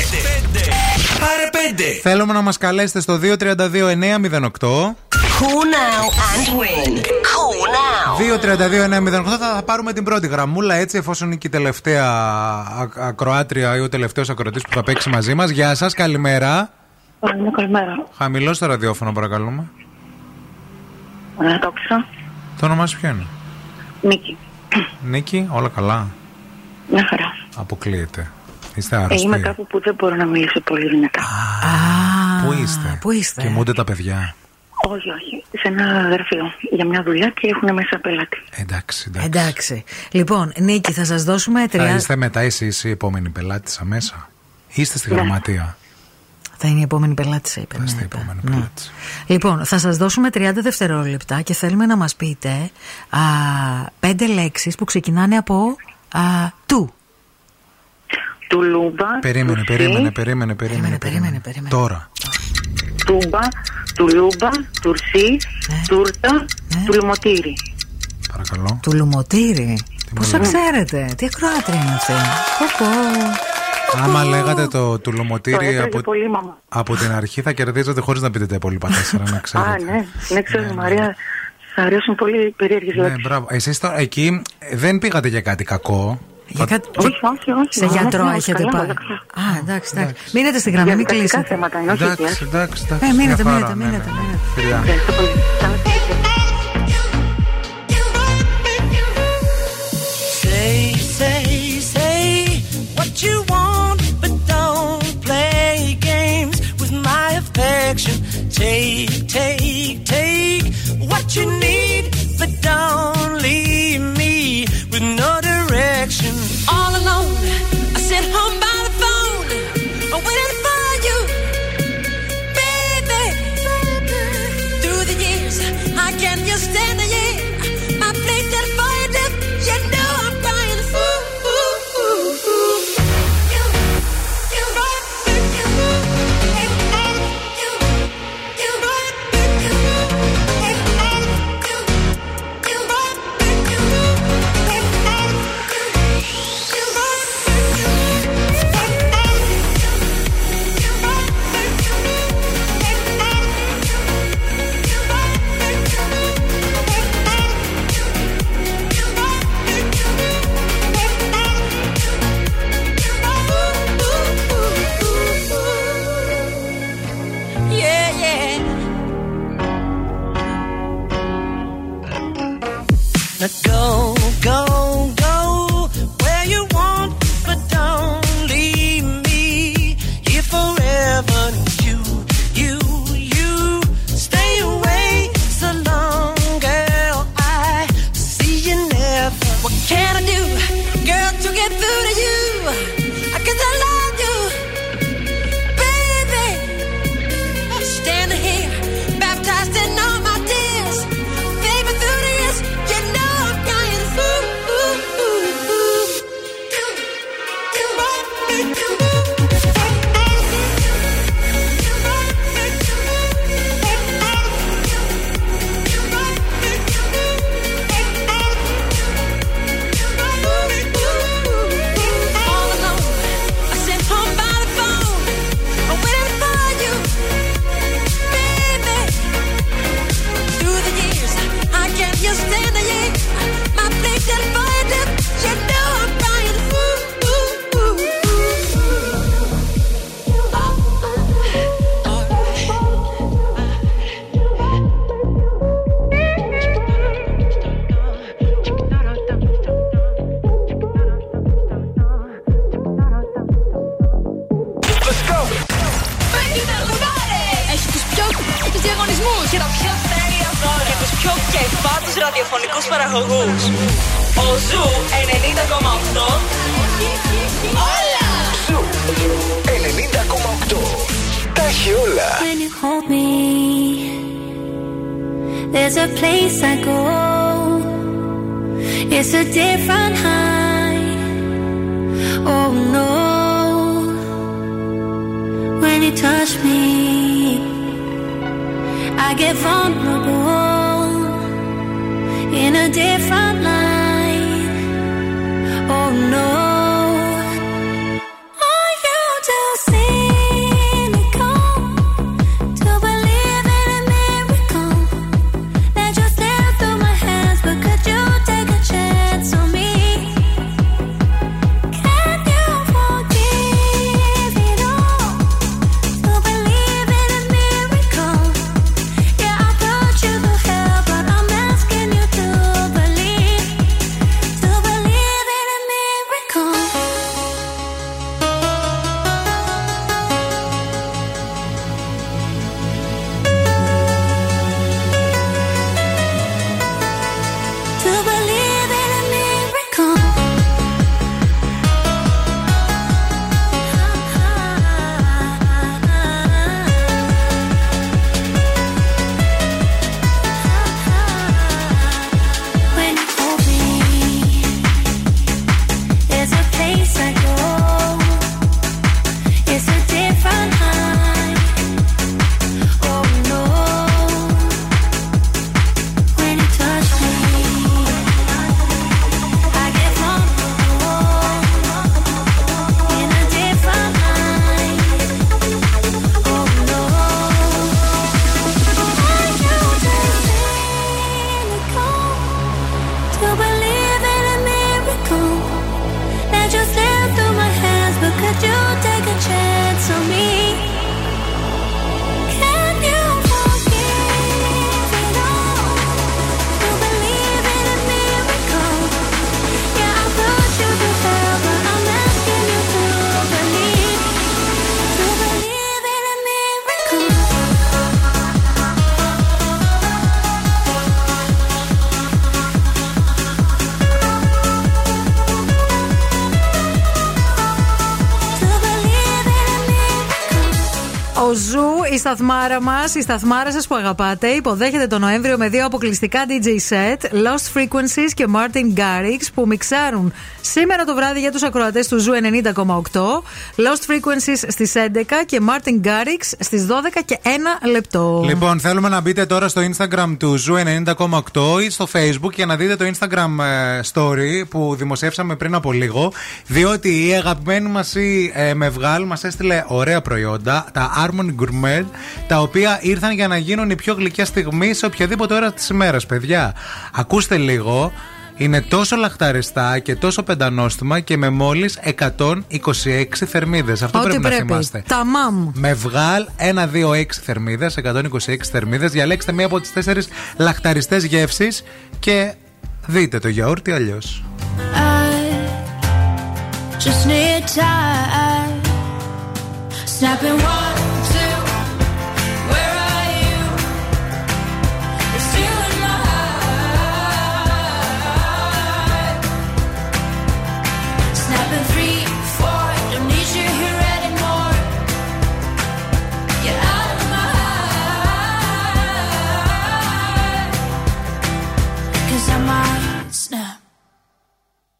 Πάρε πέντε. Θέλουμε να μας καλέσετε στο 232-908. Call now and win. Call now. 232-908 θα, θα πάρουμε την πρώτη γραμμούλα έτσι εφόσον είναι και η τελευταία α- ακροάτρια ή ο τελευταίος ακροατής που θα παίξει μαζί μας. Γεια σας, καλημέρα. Ναι, καλημέρα. Χαμηλώστε το ραδιόφωνο, παρακαλούμε. Ε, το άκουσα. Το όνομά σου ποιο είναι, Νίκη. Νίκη, όλα καλά. Μια χαρά. Αποκλείεται. Είστε Ε, άρρωστοι. είμαι κάπου που δεν μπορώ να μιλήσω πολύ δυνατά. Πού είστε; Πού είστε; Κοιμούνται τα παιδιά; Όχι, όχι. Σε ένα γραφείο για μια δουλειά και έχουν μέσα πελάτη. Εντάξει, εντάξει. Εντάξει. Λοιπόν, Νίκη, θα σας δώσουμε Θα 30. είστε μετά εσείς η επόμενη πελάτη μέσα. Είστε στη Ναι. γραμματεία; Θα είναι η επόμενη πελάτη, είπε. Ναι, είπε. Ναι. Λοιπόν, θα σας δώσουμε 30 δευτερόλεπτα και θέλουμε να μας πείτε α, πέντε λέξεις που ξεκινάνε από α, του. Τουλούμπα. Περίμενε, τουσί, περίμενε, περίμενε, περίμενε, περίμενε. Τώρα. Τούμπα. Τουλούμπα. Τουρσί. Ναι. Τούρτα. Τουλουμοτήρι. Παρακαλώ. Του λουμοτήρι. Πώς θα μου λέει. ξέρετε, τι ακροάτρια είναι αυτή. Πω, πω. Άμα λέγατε το του Το λουμοτήρι έτρεχε από, πολύ, μαμά. από την αρχή θα κερδίζατε χωρίς να πείτε τα υπόλοιπα τέσσερα, να ξέρετε. Α, ναι. Ναι, ξέρω, Μαρία. Σ' αρέσουν πολύ περίεργες Ναι, λέξεις. μπράβο. Εσείς τώρα εκεί ε, δεν πήγατε για κάτι κακό. Για κάτι... Όχι, όχι, όχι. Σε μαμά, γιατρό ναι, έχετε καλά, πάει. καλά. Α, εντάξει, εντάξει. Μείνετε στη γραμμή, μην Διαδικαστικά κλείσετε. θέματα είναι, όχι Εντάξει, αιτίας. εντάξει, εντάξει. Ε, μείνετε, Μια μείνετε, χαρά, ναι, μείνετε, ναι. μείνετε. Φιλιά. Ευχαριστώ πολύ. Καλά Say, say, say what you want, but don't play games with my affection. Take, take, take what you need, but don't leave me with no direction. All alone, σταθμάρα μας, η σταθμάρα σας που αγαπάτε, υποδέχεται το Νοέμβριο με δύο αποκλειστικά DJ set, Lost Frequencies και Martin Garrix, που μιξάρουν σήμερα το βράδυ για τους ακροατές του Zoo 90,8. Lost Frequencies στις 11 και Martin Garrix στις 12 και 1 λεπτό. Λοιπόν, θέλουμε να μπείτε τώρα στο Instagram του Zoo 90,8 ή στο Facebook για να δείτε το Instagram ε, story που δημοσιεύσαμε πριν από λίγο. Διότι η αγαπημένη μας η ε, ΜΕΒΓΑΛ μας έστειλε ωραία προϊόντα, τα Harmony Gourmet, τα οποία ήρθαν για να γίνουν η πιο γλυκιά στιγμή σε οποιαδήποτε ώρα της ημέρας, παιδιά. Ακούστε λίγο. Είναι τόσο λαχταριστά και τόσο πεντανόστιμα και με μόλις 126 θερμίδες. Αυτό Ό,τι πρέπει, να πρέπει. θυμάστε. Τα μαμ. Με βγάλ 1-2-6 θερμίδες, 126 θερμίδες. Διαλέξτε μία από τις τέσσερις λαχταριστές γεύσει και δείτε το γιαούρτι αλλιώς. Just need time. Snapping one,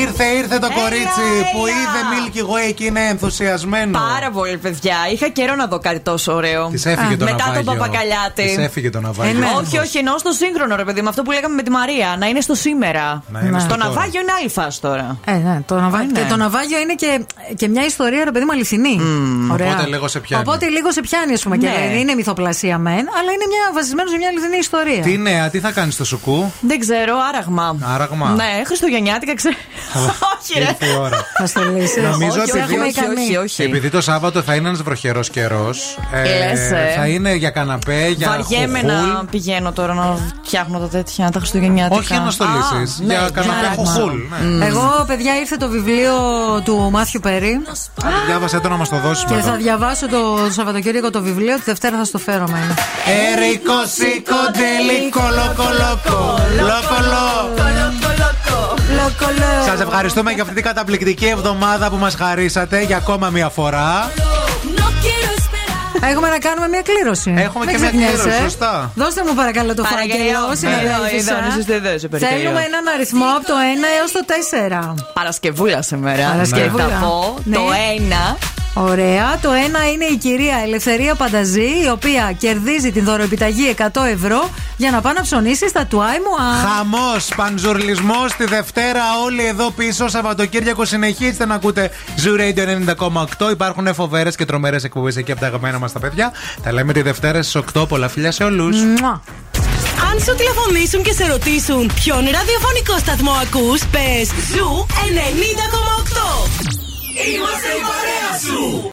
Ήρθε, ήρθε το κορίτσι που είδε Milky Way και είναι ενθουσιασμένο. Πάρα πολύ, παιδιά. Είχα καιρό να δω κάτι τόσο ωραίο. Της έφυγε το Μετά ναυάγιο. τον Παπακαλιάτη. Της έφυγε το ναυάγιο. όχι, όχι, εννοώ στο σύγχρονο ρε παιδί, με αυτό που λέγαμε με τη Μαρία. Να είναι στο σήμερα. Να είναι στο το τώρα. ναυάγιο είναι άλλη φάση τώρα. Ε, ναι, το, ναυάγιο, ναι. και το ναυάγιο είναι και, και μια ιστορία, ρε παιδί μου, αληθινή. Ωραία. Οπότε λίγο σε πιάνει. Οπότε λίγο σε πιάνει, ας πούμε. Και Ναι. δεν είναι μυθοπλασία μεν, αλλά είναι μια, βασισμένο σε μια αληθινή ιστορία. Τι νέα, τι θα κάνεις στο σουκού; Δεν ξέρω, άραγμα. Άραγμα. Ναι, Χριστουγεννιάτικα ξέρω. Όχι, ρε. Ήρθε η ώρα. Θα στολίσει. Νομίζω όχι, επειδή, όχι, όχι, όχι, όχι. επειδή το Σάββατο θα είναι ένας βροχερός καιρός. Λες, ε. θα είναι για καναπέ, για Βαριέμαι χουχούλ. να πηγαίνω τώρα να φτιάχνω τα τέτοια, τα Χριστουγεννιάτικα. Όχι για να στολίσεις. Α, Για ναι, καναπέ άραγμα. χουχούλ. ναι. Εγώ, παιδιά, ήρθε το βιβλίο του Μάθιου Περί Άντε, Διάβασε το να μας το δώσεις και θα διαβάσω το Σαββατοκύριακο το βιβλίο. Τη Δευτέρα θα στο φέρω μεν. Ερικό σίκο τελικό λοκο λοκο. Λοκο Σας ευχαριστούμε για αυτή την καταπληκτική εβδομάδα που μας χαρίσατε για ακόμα μια φορά. Έχουμε να κάνουμε μια κλήρωση. Έχουμε Μην και μια ξεχνιέσαι. κλήρωση, σωστά. Δώστε μου παρακαλώ το Παρακαλώ. φάκελο. Ναι, συναδέλφισσα. εδώ, είστε εδώ, σε παρακαλώ. Θέλουμε έναν αριθμό από το 1 έως το 4. Παρασκευούλα σήμερα. Παρασκευούλα. Και θα πω Ναι. το ένα. Ωραία. Το ένα είναι η κυρία Ελευθερία Πανταζή, η οποία κερδίζει την δωροεπιταγή 100 ευρώ για να πάει να ψωνίσει στα Τουάι μου. Χαμός, πανζουρλισμός τη Δευτέρα. Όλοι εδώ πίσω. Σαββατοκύριακο συνεχίστε να ακούτε Zoo Radio 90,8. Υπάρχουν φοβέρε και τρομερές εκπομπές εκεί από τα αγαπημένα μας τα παιδιά. Τα λέμε τη Δευτέρα στις 8. Πολλά φιλιά σε όλους. Αν σου τηλεφωνήσουν και σε ρωτήσουν ποιον ραδιοφωνικό σταθμό ακούς, πες Ζου 90,8. Είμαστε η παρέα σου!